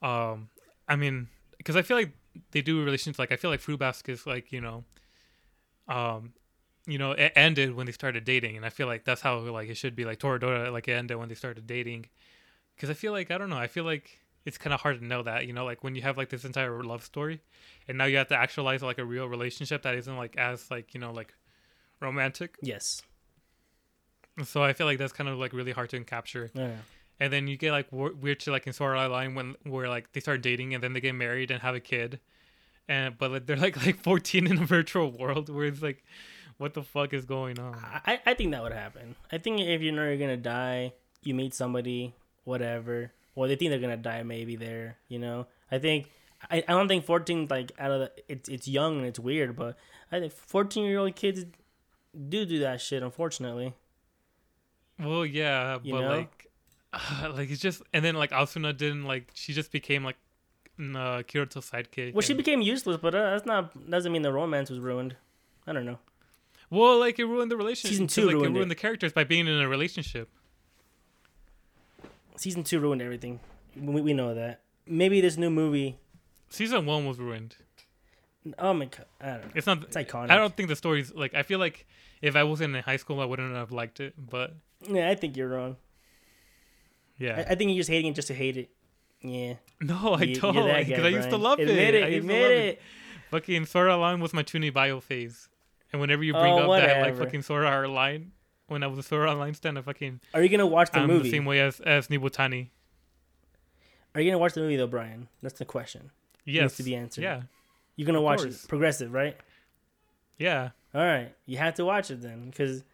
Um, I mean, because I feel like they do relations. Like I feel like Fruit Basket is like you know, um, you know, it ended when they started dating, and I feel like that's how like it should be. Like Toradora, like it ended when they started dating. Because I feel like I don't know. I feel like it's kind of hard to know that you know, like when you have like this entire love story, and now you have to actualize like a real relationship that isn't like as like you know like romantic. yes. So I feel like that's kind of like really hard to capture. Yeah. And then you get like weird shit like in Sword Art Online when where like they start dating and then they get married and have a kid, and but like, they're like [LAUGHS] like 14 in a virtual world where it's like, what the fuck is going on? I, I think that would happen. I think if you know you're gonna die, you meet somebody, whatever, or they think they're gonna die, maybe there. You know, I think I, I don't think 14 like out of the, it's it's young and it's weird, but I think 14 year old kids do do that shit. Unfortunately, Well, yeah, You but know? like, [SIGHS] like it's just and then like Asuna didn't like she just became like uh, Kirito's sidekick. well, she became useless, but uh, that's not doesn't mean the romance was ruined. I don't know. Well, like it ruined the relationship. Season two like, ruined it ruined it. the characters by being in a relationship. Season two ruined everything. We, we know that. Maybe this new movie. Season one was ruined. Oh my god, I don't know. It's not. It's iconic. I don't think the story's like. I feel like if I wasn't in high school, I wouldn't have liked it. But Yeah, I think you're wrong. yeah, I, I think you're just hating it just to hate it. Yeah. no, I You- don't. you're that guy, Because I used to love Admit it. it. I used Admit to love it. Fucking Sword Art Online was my Toonie bio phase, and whenever you bring Oh, up that like fucking Sword Art Online, when I was a Sword Art Online stand. I fucking Are you gonna watch the I'm movie? the same way as as Nibutani. Are you gonna watch the movie though, Brian? That's the question. Yes, Needs to be answered. Yeah, You're gonna Of watch course. it. Progressive, right? yeah. All right. You have to watch it then, because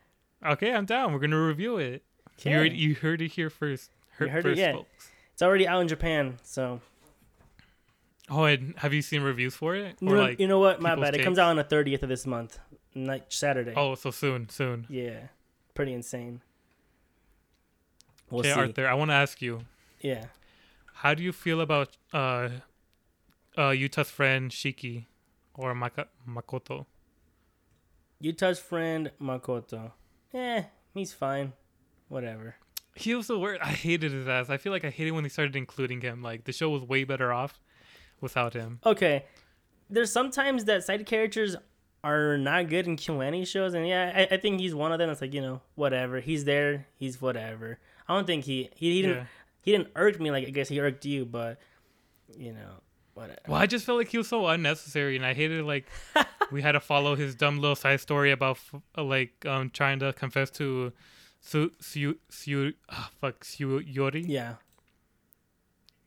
Okay, I'm down. We're gonna review it. You heard, you heard it here first. Heard, heard it, first, folks. it's already out in Japan. So Oh, and have you seen reviews for it? you Or know, like, you know what? My bad. It comes out on the 30th of this month, night Saturday. oh, so soon, soon. Yeah, pretty insane. We'll okay, see. Arthur, I want to ask you, Yeah. how do you feel about uh, uh, Yuta's friend Shiki or Maka- Makoto? Yuta's friend Makoto. Eh, he's fine. Whatever. He was the worst. I hated his ass. I feel like I hated when they started including him. Like the show was way better off without him. Okay. There's sometimes that side characters are not good in KyoAni shows, and yeah, I, I think he's one of them. It's like you know, whatever. He's there. He's whatever. I don't think he he, he didn't Yeah. he didn't irk me like I guess he irked you, but you know, whatever. Well, I just felt like he was so unnecessary, and I hated like [LAUGHS] we had to follow his dumb little side story about uh, like um trying to confess to Su Su Su ah, fuck Su Yori Yeah.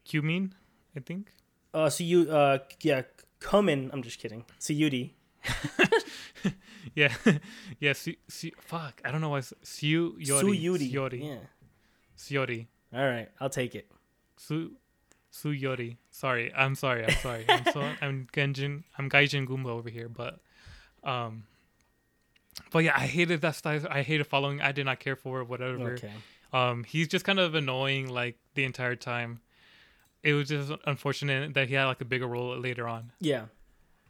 Kumin, I think. Uh, so you uh yeah, Kumin. I'm just kidding. Suyudi. [LAUGHS] Yeah, [LAUGHS] yeah. Su, Su, fuck, I don't know why. Su Yori. Suyudi. Yori. Yeah. Suyori. All right, I'll take it. Su Su Yori. Sorry, I'm sorry. I'm sorry. I'm so [LAUGHS] I'm Genjin. I'm Gaijin Goomba over here, but um. But yeah, I hated that style. I hated following. I did not care for it, whatever. Okay. Um, he's just kind of annoying like the entire time. It was just unfortunate that he had like a bigger role later on. Yeah,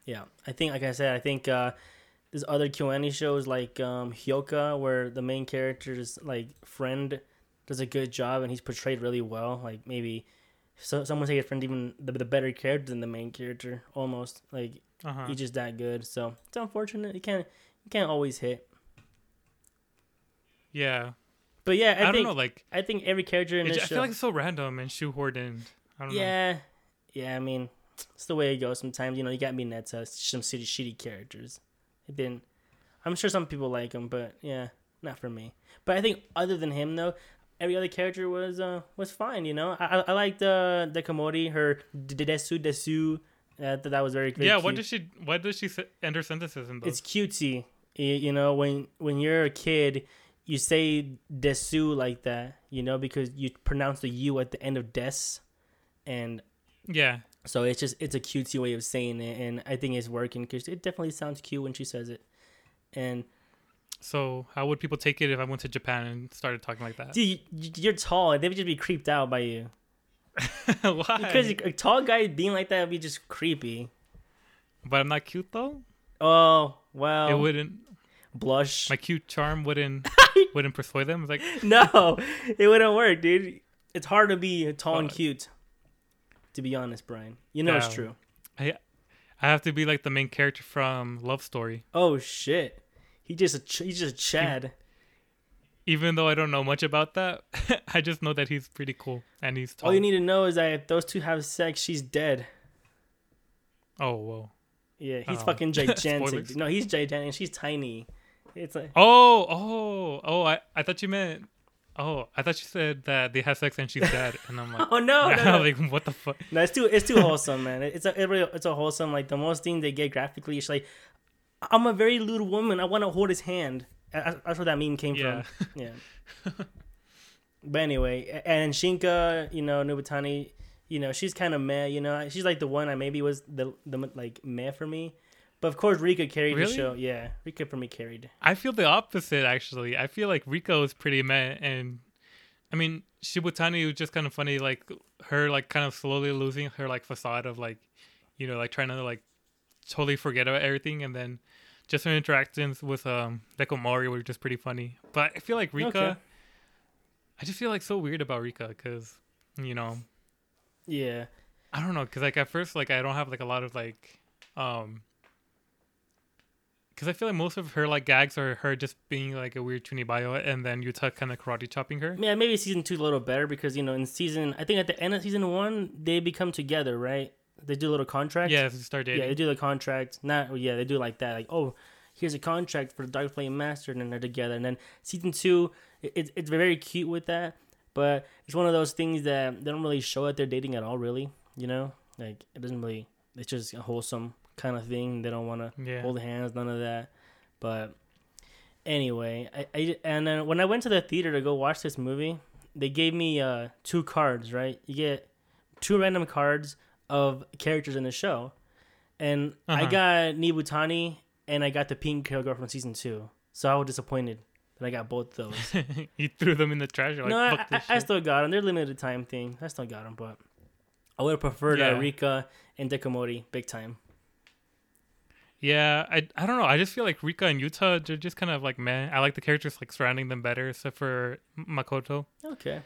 yeah. I think, like I said, I think uh, there's other KyoAni shows like um, Hyouka, where the main character's like friend does a good job and he's portrayed really well. Like maybe so someone say his friend even the, the better character than the main character, almost like Uh-huh. he's just that good. So it's unfortunate. You can't you can't always hit. Yeah, But yeah, I, I, don't think know. Like, I think every character in it, this I show. feel like it's so random and shoehorned in. I don't know. yeah, yeah. I mean, it's the way it goes. Sometimes you know you got me Neta, some shitty, shitty characters. It didn't. I'm sure some people like him, but yeah, not for me. But I think other than him though, every other character was uh was fine. You know, I I, I liked uh, Dekomori, her Desu Desu. Uh, that that was very, very yeah. cute. What does she? What does she end her sentences in those? it's cutesy. You know, when when you're a kid, you say desu like that. You know, because you pronounce the u at the end of des, and yeah. So it's just it's a cutesy way of saying it, and I think it's working because it definitely sounds cute when she says it. And So how would people take it if I went to Japan and started talking like that? dude, you, you- you're tall. They would just be creeped out by you [LAUGHS] Why? because a tall guy being like that would be just creepy. but I'm not cute though. Oh well, it wouldn't. blush. My cute charm wouldn't [LAUGHS] wouldn't persuade them. It's like no, it wouldn't work, dude. It's hard to be tall and uh, cute. To be honest, Brian, you know it's true. I I have to be like the main character from Love Story, Oh shit, he just a ch- he's just a Chad. even though I don't know much about that. [LAUGHS] I just know that he's pretty cool and he's tall. All you need to know is that if those two have sex, she's dead. oh whoa. Yeah, he's Oh. fucking [LAUGHS] gigantic. No, he's gigantic. She's tiny. It's like Oh oh oh! I I thought you meant. Oh, I thought you said that they have sex and she's dead, and I'm like, [LAUGHS] oh no, no, [LAUGHS] no. like what the fuck? No, it's too it's too wholesome, man. It's a it really, it's a wholesome like the most thing they get graphically. It's like I'm a very lewd woman. I want to hold his hand. That's where that meme came Yeah. from. [LAUGHS] Yeah. but anyway, and Shinka, you know, Nibutani, you know, she's kind of meh. You know, she's like the one I maybe was the the like meh for me. But of course, Rika carried Really? the show. Yeah, Rika for me carried. I feel the opposite actually. I feel like Rika is pretty meh, and I mean Shibutani was just kind of funny, like her like kind of slowly losing her like facade of like, you know, like trying to like totally forget about everything, and then just her interactions with um Dekomori were just pretty funny. But I feel like Rika, Okay. I just feel like so weird about Rika because you know Yeah, I don't know, cause like at first, like I don't have like a lot of like, um, cause I feel like most of her like gags are her just being like a weird chunibyo, and then Yuta kind of karate chopping her. yeah. Maybe season two a little better because you know in season I think at the end of season one they become together, right? They do a little contract. Yeah, to start dating. Yeah, they do the contract. Not yeah, they do like that. Like, oh, here's a contract for the Dark Flame Master, and then they're together. And then season two, it, it's it's very cute with that, but it's one of those things that they don't really show that they're dating at all. Really, you know, like it doesn't really. It's just wholesome kind of thing. They don't want to Yeah. hold hands, none of that. But anyway, I, I and then when I went to the theater to go watch this movie, they gave me uh two cards. Right, you get two random cards of characters in the show, and I Uh-huh. got Nibutani and I got the pink girl from season two. So I was disappointed that I got both those. [LAUGHS] you threw them in the trash. Like, no, I, I, I still got them. They're limited time thing. I still got them, but I would have preferred Yeah. uh, Rika and Dekomori big time. Yeah, I I don't know. I just feel like Rika and Yuta, they're just kind of like meh. I like the characters like surrounding them better, except for Makoto. Okay.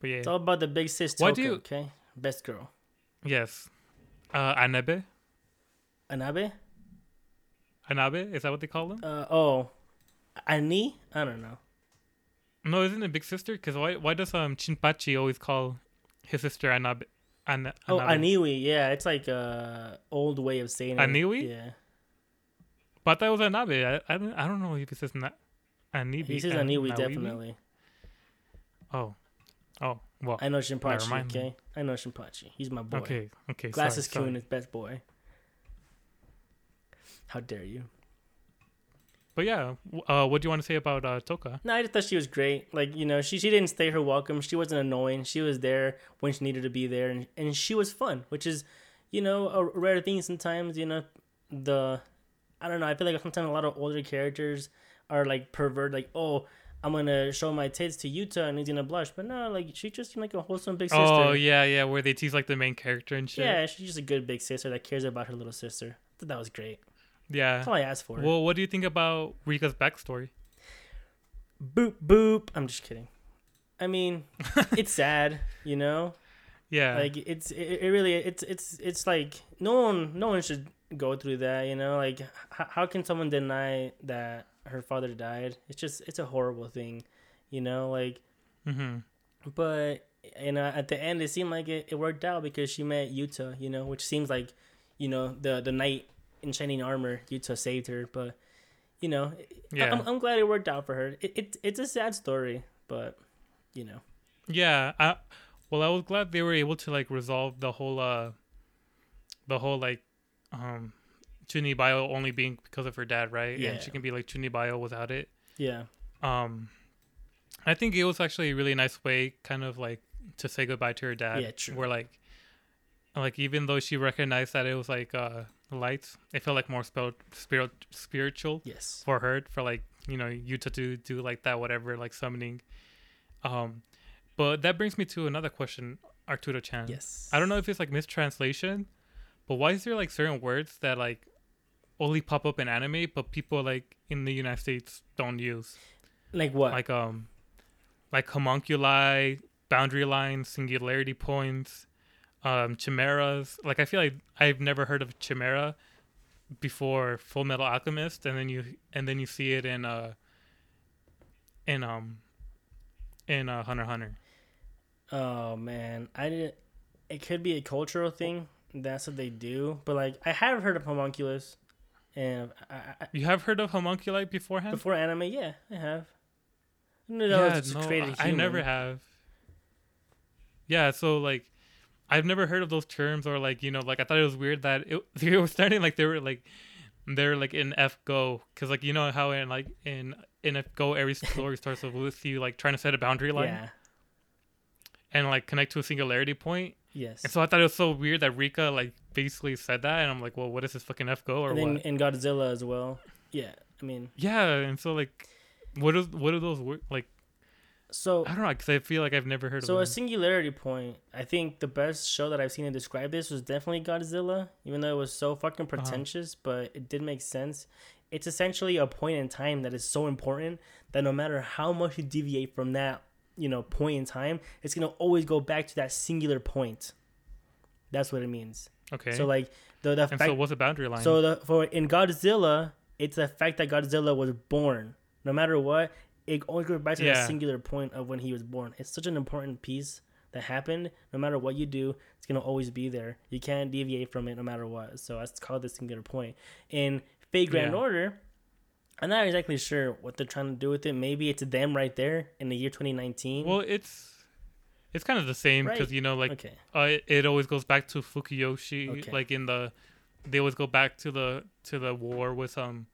But yeah, It's all about the big sister. Toka, do you- okay? Best girl. yes. Uh, Anabe, Anabe? Anabe, is that what they call them? Uh, oh. Ani? I don't know. No, isn't it Big Sister? Because why why does um Shinpachi always call his sister Anabe? Ana, Oh? Aniwi. Yeah, it's like a old way of saying it. Aniwi? Yeah. But that was Anabe. I, I don't I don't know if it says na- Anibi. He says An- Aniwi, Nawibi? definitely. Oh, oh, well. I know Shinpachi, okay? I know Shinpachi. He's my boy. Okay, okay. Glasses sorry. is best boy. How dare you? But yeah, uh, what do you want to say about uh, Toka? No, I just thought she was great. Like, you know, she, she didn't stay her welcome. She wasn't annoying. She was there when she needed to be there. And, and she was fun, which is, you know, a rare thing sometimes, you know. The, I don't know, I feel like sometimes a lot of older characters are like pervert, like, oh, I'm going to show my tits to Yuta and he's to blush. But no, like, she just seemed like a wholesome big sister. Oh yeah, yeah, where they tease like the main character and shit. Yeah, she's just a good big sister that cares about her little sister. I thought that was great. Yeah. That's all I asked for. Well, what do you think about Rika's backstory? boop, boop. I'm just kidding. I mean, [LAUGHS] it's sad, you know? Yeah, like it's it, it really it's it's it's like no one no one should go through that you know like h- how can someone deny that her father died it's just it's a horrible thing you know like mm-hmm. but you know at the end it seemed like it, it worked out because she met yuta you know which seems like you know the the knight in shining armor yuta saved her but you know Yeah. I'm, I'm glad it worked out for her it, it it's a sad story but you know yeah. I, well, I was glad they were able to like resolve the whole, uh, the whole like, um, Chunibyo only being because of her dad, right? Yeah. And she can be like Chunibyo without it. yeah Um, I think it was actually a really nice way, kind of like to say goodbye to her dad. Yeah, true. Where like, like even though she recognized that it was like uh lights, it felt like more spell spirit spiritual yes for her for like you know Yuta to do like that whatever like summoning. Um, but that brings me to another question, Arturo Chan. yes I don't know if it's like mistranslation, but why is there like certain words that like only pop up in anime, but people like in the United States don't use? like what like um like homunculi boundary lines singularity points um chimeras like i feel like i've never heard of chimera before full metal alchemist and then you and then you see it in uh in um in uh hunter hunter Oh man, I didn't. It could be a cultural thing. That's what they do. But like, I have heard of homunculus, and I, I, you have heard of homunculi beforehand before anime, yeah, I have. No, no, yeah, no, I never have yeah so like i've never heard of those terms or like you know like i thought it was weird that it, [LAUGHS] it was starting like they were like they're like in f go because like you know how in like in in f go every [LAUGHS] story starts with you like trying to set a boundary line Yeah. and like connect to a singularity point Yes. and so i thought it was so weird that rika like basically said that and i'm like well what is this fucking f go or and then what in Godzilla as well. Yeah. I mean, yeah and so like what is what are those like so i don't know because i feel like i've never heard so of So a singularity point. I think the best show that I've seen to describe this was definitely Godzilla, even though it was so fucking Uh-huh. pretentious, but it did make sense. It's essentially a point in time that is so important that no matter how much you deviate from that, you know, point in time, it's gonna always go back to that singular point. That's what it means. okay So like the the and fact so what's a boundary line so the for in Godzilla, it's the fact that Godzilla was born. No matter what, it only goes back to Yeah. that singular point of when he was born. It's such an important piece that happened. No matter what you do, it's gonna always be there. You can't deviate from it no matter what. So that's called the singular point. In Fate Grand Yeah. Order, I'm not exactly sure what they're trying to do with it. Maybe it's them right there in the year 2019. Well, it's it's kind of the same because Right. you know, like okay. uh, it, it always goes back to Fukuyoshi. Okay. Like in the, they always go back to the to the war with um,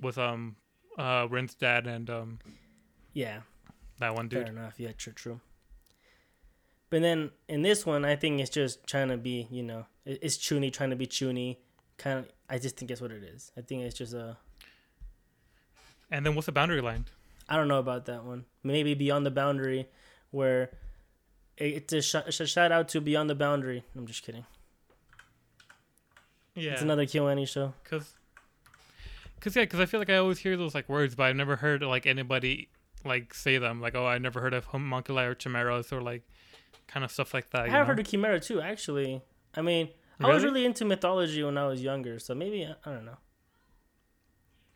with um, uh, Ren's dad and um, Yeah. that one dude. Fair enough. Yeah, true, true. But then in this one, I think it's just trying to be, you know, it's Chuni trying to be Chuni. Kind of, I just think that's what it is. I think it's just a, And then what's the boundary line? I don't know about that one. Maybe Beyond the Boundary, where it's a, sh- it's a shout out to Beyond the Boundary. I'm just kidding. Yeah, It's another KyoAni show. Cause, cause yeah, cause I feel like I always hear those like words, but I've never heard like anybody like say them. Like, oh, I never heard of homunculi or chimeras or like kind of stuff like that. I have know? heard of Chimera too, actually. I mean, I was Really? really into mythology when I was younger, so maybe, I I don't know.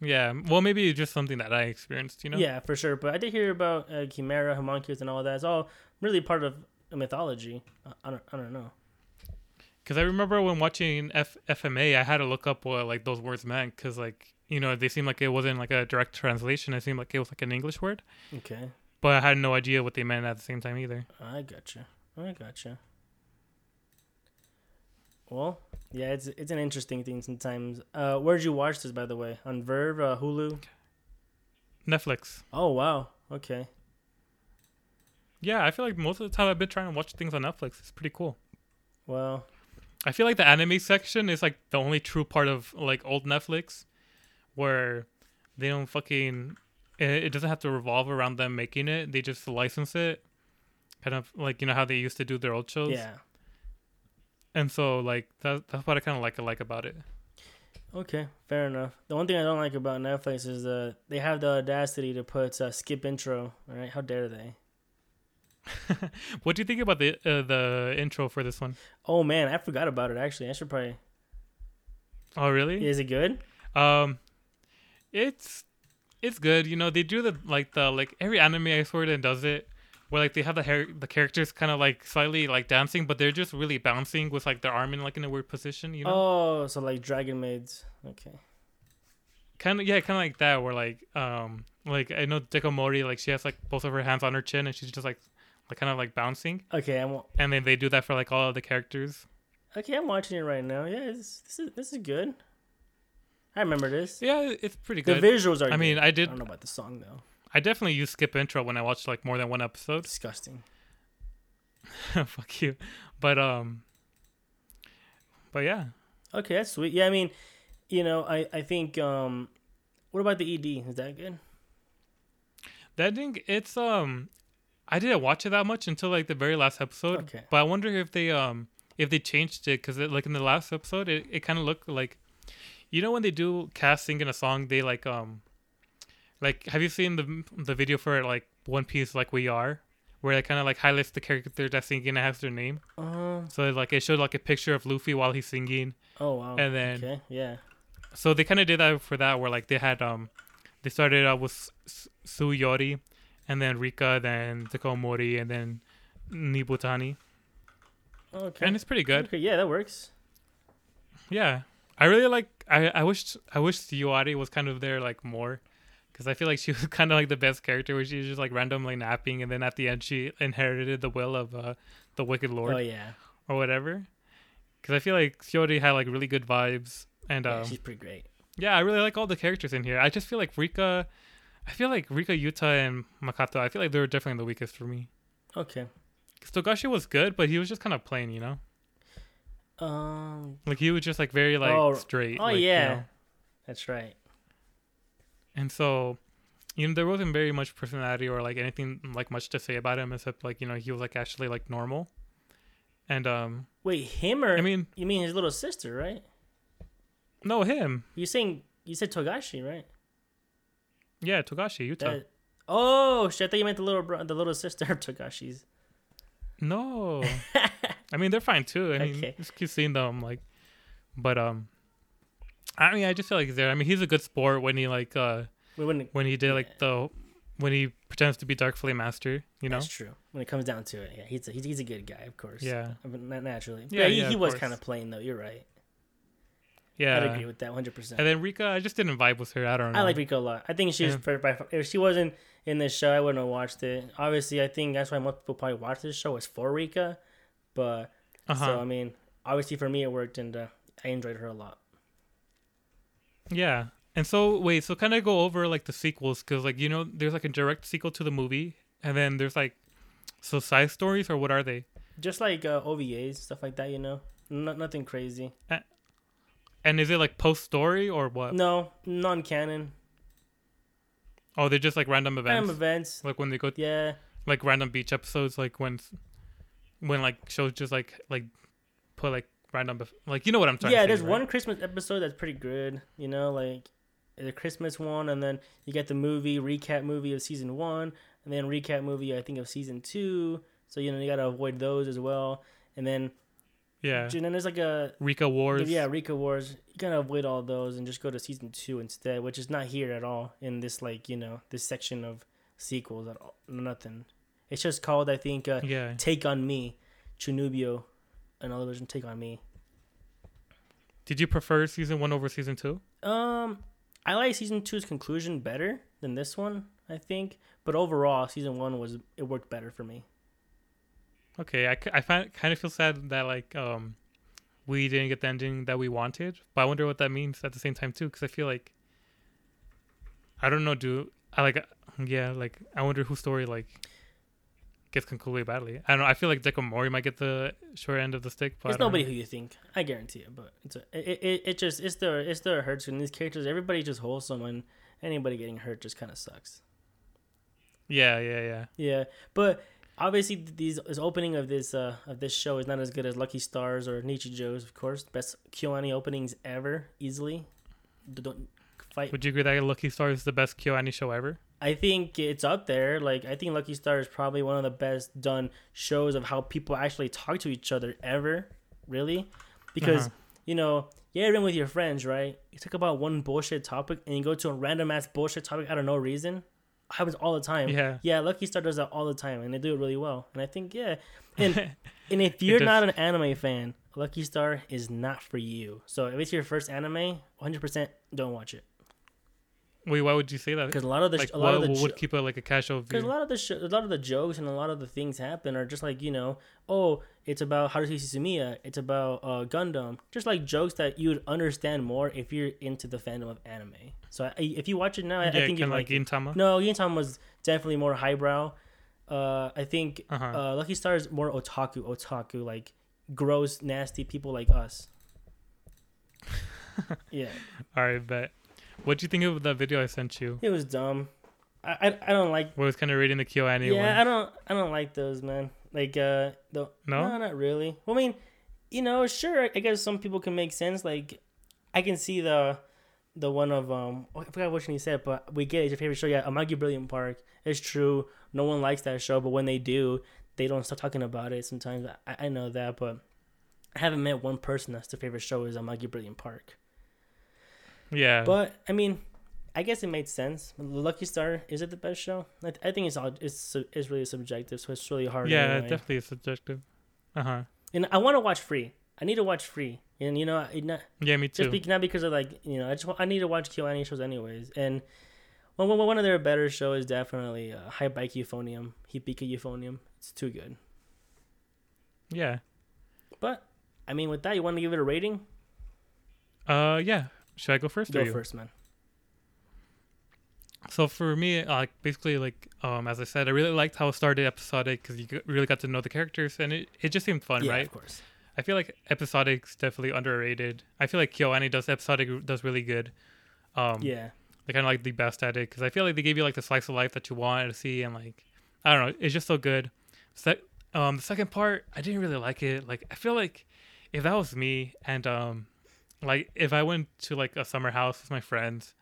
Yeah, well, maybe it's just something that I experienced. You know? Yeah, for sure. But I did hear about uh, Chimera, homunculus, and all that. It's all really part of mythology. I, I don't, I don't know. Because I remember when watching F- FMA, I had to look up what like those words meant. Because like you know they seemed like it wasn't like a direct translation. It seemed like it was like an English word, Okay, but I had no idea what they meant at the same time either. I gotcha. I gotcha. Well, yeah, it's it's an interesting thing sometimes. Uh, where'd you watch this, by the way? On Verve, uh, Hulu? Netflix. Oh wow. Okay. Yeah, I feel like most of the time I've been trying to watch things on Netflix. It's pretty cool. Well, I feel like the anime section is like the only true part of like old Netflix, where they don't fucking. It, it doesn't have to revolve around them making it. They just license it, kind of like you know how they used to do their old shows. yeah. And so like that that's what I kind of like like about it. Okay, fair enough. The one thing I don't like about Netflix is uh they have the audacity to put uh, skip intro. All right, how dare they? [LAUGHS] what do you think about the uh, the intro for this one? Oh man, I forgot about it. Actually, I should probably. Oh really? Is it good? Um, it's it's good. You know, they do the like the like every anime I swear to does it, where like they have the hair the characters kind of like slightly like dancing, but they're just really bouncing with like their arm in like in a weird position. You know, Oh, so like Dragon Maids. Okay. kind of yeah, kind of like that. Where like um like I know Dekomori like she has like both of her hands on her chin and she's just like like kind of like bouncing, Okay, I'm and then they do that for like all of the characters. okay. I'm watching it right now. Yeah, this, this is this is good. I remember this. Yeah, it's pretty good. The visuals are. I mean, good. I I did I don't know about the song though. I definitely use skip intro when I watch like more than one episode. Disgusting. [LAUGHS] Fuck you. But um but yeah. Okay, that's sweet. Yeah, I mean, you know, I I think um, what about the ED? Is that good? That thing it's um I didn't watch it that much until like the very last episode. Okay. But I wonder if they um if they changed it cuz like in the last episode it, it kind of looked like you know when they do cast singing a song they like um like have you seen the the video for like One Piece like We Are where it kind of like highlights the character that's singing and has their name. Um. So like it showed like a picture of Luffy while he's singing Oh wow. and then okay. Yeah. so they kind of did that for that where like they had um they started out with Su Yori, and then Rika then Dekomori and then Nibutani Okay. and it's pretty good Okay. Yeah, that works. yeah I really like I I wish I wish Suyori was kind of there like more because I feel like she was [LAUGHS] kind of like the best character where she was just like randomly napping and then at the end she inherited the will of uh the Wicked Lord Oh yeah. or whatever because I feel like Suyori had like really good vibes and yeah um she's pretty great. Yeah, I really like all the characters in here. I just feel like Rika, I feel like Rika, Yuta, and Makoto. I feel like they were definitely the weakest for me. Okay. Togashi was good, but he was just kind of plain, you know. Um. Like he was just like very like Oh, straight. Oh like, you yeah. know? That's right. And so, you know, there wasn't very much personality or like anything like much to say about him except like you know he was like actually like normal. And um, Wait, him or I mean, you mean his little sister, right? no him. You saying you said Togashi, right? Yeah, Togashi, Yuta. That, oh shit! I thought you meant the little bro- the little sister of Togashi's. No, [LAUGHS] I mean they're fine too. I mean, Okay. just keep seeing them like, but um, I mean I just feel like he's there. I mean he's a good sport when he like uh wouldn't. when he did like Yeah. the when he pretends to be Dark Flame Master. You know. That's true. When it comes down to it, yeah, he's a, he's, he's a good guy, of course. Yeah. I mean, not naturally. Yeah, Yeah, he, yeah, he was kind of playing though. You're right. Yeah. I'd agree with that 100. percent And then Rika, I just didn't vibe with her. I don't know. I like Rika a lot. I think she's Yeah. for, if she wasn't in this show, I wouldn't have watched it. Obviously, I think that's why most people probably watch this show is for Rika. But Uh-huh. so I mean, obviously for me it worked, and uh, I enjoyed her a lot. Yeah. And so wait, so kind of go over like the sequels because like you know there's like a direct sequel to the movie, and then there's like so side stories or what are they? Just like uh, OVAs stuff like that, you know, Not nothing crazy. And is it like post story or what? No, non-canon. Oh, they're just like random events. Random events. Like when they go Yeah, like random beach episodes, like when when like shows just like like put like random bef- like you know what I'm trying yeah. to say. There's right? one Christmas episode that's pretty good. You know, like the Christmas one, and then you get the movie recap movie of season one, and then recap movie I think of season two. So you know you gotta avoid those as well. And then Yeah. and then there's like a Rika Wars. yeah Rika Wars. You gotta avoid all those and just go to season two instead, which is not here at all in this like you know this section of sequels at all. Nothing. It's just called I think uh, Yeah. Take on Me, Chunibyo, another version Take on Me. Did you prefer season one over season two? Um, I like season two's conclusion better than this one, I think. But overall, season one was it worked better for me. Okay, I, I find, kind of feel sad that like um we didn't get the ending that we wanted, but I wonder what that means at the same time too, because I feel like I don't know, do I like yeah, like I wonder whose story like gets concluded badly. I don't know. I feel like Dekomori might get the short end of the stick, but it's nobody know. who you think. I guarantee it. But it's a, it, it. It just it's the it's the hurts and these characters. Everybody just wholesome, and anybody getting hurt just kind of sucks. Yeah, yeah, yeah. Yeah, but obviously these this opening of this uh of this show is not as good as Lucky Stars or Nichijou's, of course. Best KyoAni openings ever, easily. Don't fight. Would you agree that Lucky Stars is the best KyoAni show ever? I think it's up there. Like I think Lucky Star is probably one of the best done shows of how people actually talk to each other ever. Really, because Uh-huh. you know you're in with your friends, right? You talk about one bullshit topic and you go to a random ass bullshit topic out of no reason. It Happens all the time. Yeah. Yeah, Lucky Star does that all the time, and they do it really well. And I think yeah, and [LAUGHS] and if you're not an anime fan, Lucky Star is not for you. So if it's your first anime, 100% don't watch it Wait, why would you say that? because a lot of the Like, a lot what of the would keep it like a casual view. because a lot of the sh- a lot of the jokes and a lot of the things happen are just like you know, oh, it's about Haruhi Suzumiya, it's about uh, Gundam, just like jokes that you would understand more if you're into the fandom of anime. So I, if you watch it now, I, yeah, I think you like like. Gintama. No, Gintama was definitely more highbrow. Uh, I think Uh-huh. uh, Lucky Star is more otaku, otaku, like gross, nasty people like us. [LAUGHS] yeah, All right, bet. What do you think of the video I sent you? it was dumb. I I, I don't like Where was kind of reading the KyoAni yeah, I one. don't I don't like those, man. Like uh the No? no, not really. Well, I mean, you know, sure, I guess some people can make sense. Like I can see the the one of um I forgot which one he said, but we get it, it's your favorite show. Yeah, Amagi Brilliant Park. It's true. No one likes that show, but when they do, they don't stop talking about it. Sometimes I, I know that, but I haven't met one person that's their favorite show is Amagi Brilliant Park. Yeah. But I mean, I guess it made sense. Lucky Star is it the best show? I, th- I think it's all it's it's really subjective, so it's really hard. yeah, anyway. definitely is subjective. Uh huh. And I want to watch Free. I need to watch Free, and you know, I, not Yeah, me too. just be, not because of like you know, I just I need to watch KyoAni shows anyways. And one one one of their better shows is definitely uh, Hibike Euphonium, Hipika Euphonium. It's too good. yeah. But I mean, with that, you want to give it a rating? Uh, yeah. Should I go first? or Go you? first, man. So for me, uh, basically, like um, as I said, I really liked how it started episodic because you really got to know the characters, and it, it just seemed fun, yeah, right? of course. I feel like episodic's definitely underrated. I feel like KyoAni does episodic does really good. Um, Yeah, they kind of like the best at it because I feel like they gave you like the slice of life that you wanted to see, and like I don't know, it's just so good. Se- um, the second part, I didn't really like it. Like I feel like if that was me, and um, like if I went to like a summer house with my friends,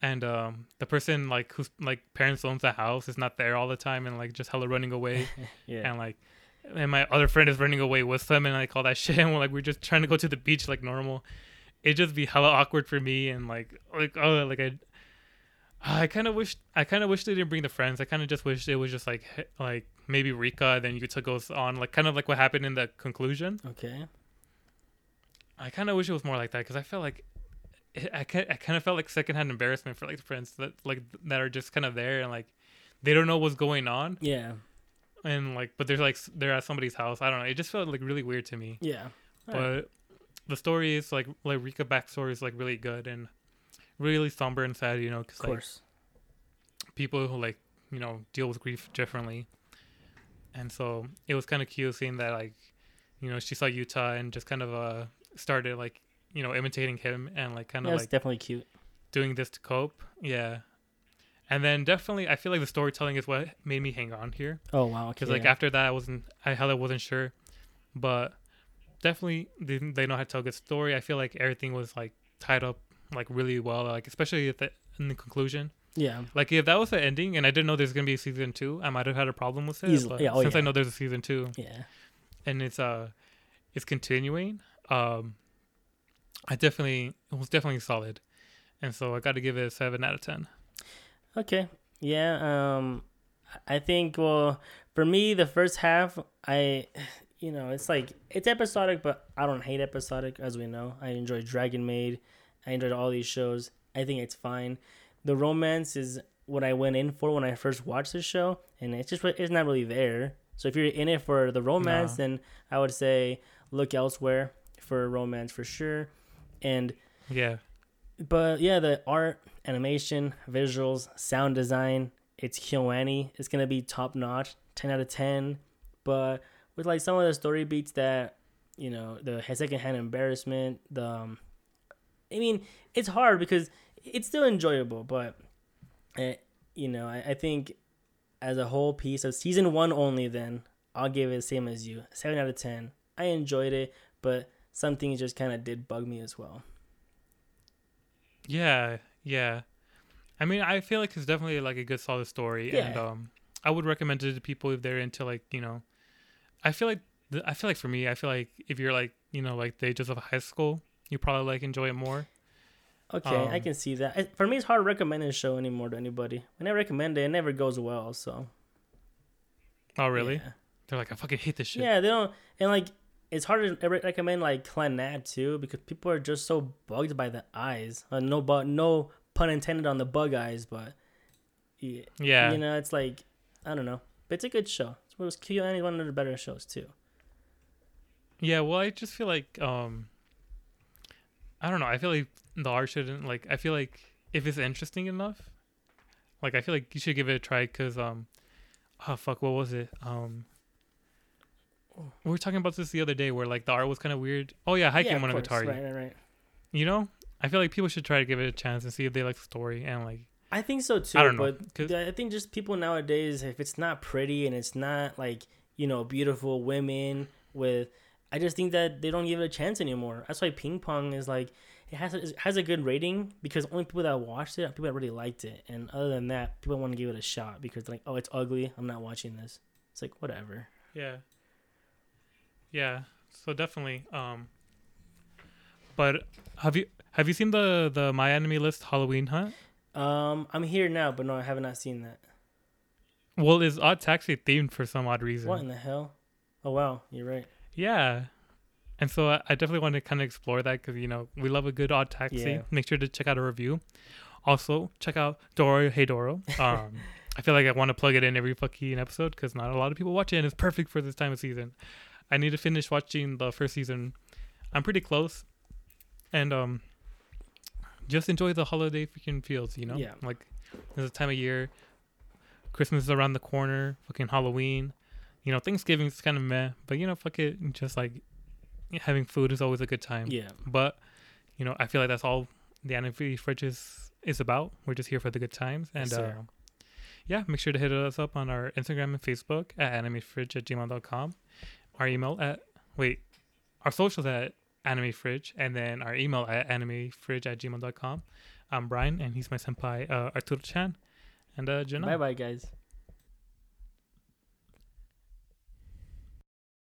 and um, the person like whose like parents owns the house is not there all the time, and like just hella running away, [LAUGHS] yeah. and like and my other friend is running away with them and like all that [LAUGHS] shit and we're like we're just trying to go to the beach like normal it just be hella awkward for me and like like oh like i I kind of wish I kind of wish they didn't bring the friends. I kind of just wish it was just like like maybe Rika, then Yuta goes on like kind of like what happened in the conclusion. Okay. I kind of wish it was more like that because I felt like it, I kind I kind of felt like secondhand embarrassment for like the friends that like that are just kind of there and like they don't know what's going on Yeah. and like but they're like they're at somebody's house. I don't know. It just felt like really weird to me. Yeah. but Alright. the story is like like Rika backstory is like really good and really somber and sad. You know, Of because like course. people who like you know deal with grief differently and so it was kind of cute seeing that like you know she saw yuta and just kind of uh started like you know imitating him and like kind of it's like definitely cute. doing this to cope yeah and then definitely i feel like the storytelling is what made me hang on here Oh wow. Okay. because like yeah. after that i wasn't i hella wasn't sure but definitely they, they know how to tell a good story i feel like everything was like tied up like really well like especially at the in the conclusion yeah. like if that was the ending, and I didn't know there's gonna be a season two, I might have had a problem with it. Easily. But Yeah, oh, since I know there's a season two, Yeah. and it's uh, it's continuing. Um, I definitely it was definitely solid, and so I got to give it a seven out of ten. Okay. Yeah. Um, I think well, for me, the first half, I, you know, it's like it's episodic, but I don't hate episodic, as we know. I enjoy Dragon Maid. I enjoyed all these shows. I think it's fine. The romance is what I went in for when I first watched the show, and it's just it's not really there. So if you're in it for the romance, No. then I would say look elsewhere for romance for sure. And Yeah, but yeah, the art, animation, visuals, sound design, it's KyoAni. It's gonna be top notch, ten out of ten. But with like some of the story beats that, you know, the second hand embarrassment, the, um, I mean, it's hard because it's still enjoyable, but, uh, you know, I, I think as a whole piece of season one only, then I'll give it the same as you, seven out of ten. I enjoyed it, but some things just kind of did bug me as well. yeah, yeah. I mean, I feel like it's definitely like a good solid story, and um, I would recommend it to people if they're into like you know, I feel like the, I feel like for me, I feel like if you're like you know like the ages of high school, you probably like enjoy it more. Okay, I Um, can see that. For me, it's hard to recommend a show anymore to anybody. When I recommend it, it never goes well. So. Oh, really? Yeah, They're like, I fucking hate this shit. Yeah, they don't, and like it's hard to re- recommend like Clan Clannad too because people are just so bugged by the eyes. Uh, no, but no pun intended on the bug eyes, but yeah, Yeah. you know, it's like I don't know, but it's a good show. It was KyoAni one of the better shows too. Yeah, well, I just feel like um I don't know. I feel like the art shouldn't like I feel like if it's interesting enough, like I feel like you should give it a try cuz um oh fuck, what was it? Um we were talking about this the other day where like the art was kind of weird. Oh yeah, Hiking one of course. Monogatari. Right, right, right. You know? I feel like people should try to give it a chance and see if they like the story and like I think so too. I don't know, But 'cause- I think just people nowadays, if it's not pretty and it's not like you know beautiful women with, I just think that they don't give it a chance anymore. That's why Ping Pong is like it has a, it has a good rating because only people that watched it are people that really liked it, and other than that, people want to give it a shot because they're like, oh, it's ugly. I'm not watching this. It's like whatever. Yeah. Yeah. So definitely. Um. But have you have you seen the the MyAnimeList Halloween Hunt? Um, I'm here now, but no, I have not seen that. Well, it's Odd Taxi themed for some odd reason. What in the hell? Oh wow, you're right. Yeah. And so I, I definitely want to kind of explore that because you know we love a good Odd Taxi. Yeah. Make sure to check out a review. Also, check out Dorohedoro. [LAUGHS] Um, I feel like I want to plug it in every fucking episode because not a lot of people watch it, and it's perfect for this time of season. I need to finish watching the first season. I'm pretty close, and um, just enjoy the holiday freaking feels. You know, Yeah. like there's a time of year. Christmas is around the corner. Fucking Halloween. You know, Thanksgiving's kind of meh, but you know, fuck it. Just like having food is always a good time. Yeah. But you know, I feel like that's all the anime fridge is is about. We're just here for the good times, and Yes, uh, yeah, make sure to hit us up on our Instagram and Facebook at animefridge at gmail.com. Our email at wait, our socials at anime fridge, and then our email at animefridge at gmail.com. I'm Brian, and he's my senpai, uh, Arturo Chan, and uh, Jenna. Bye bye, guys.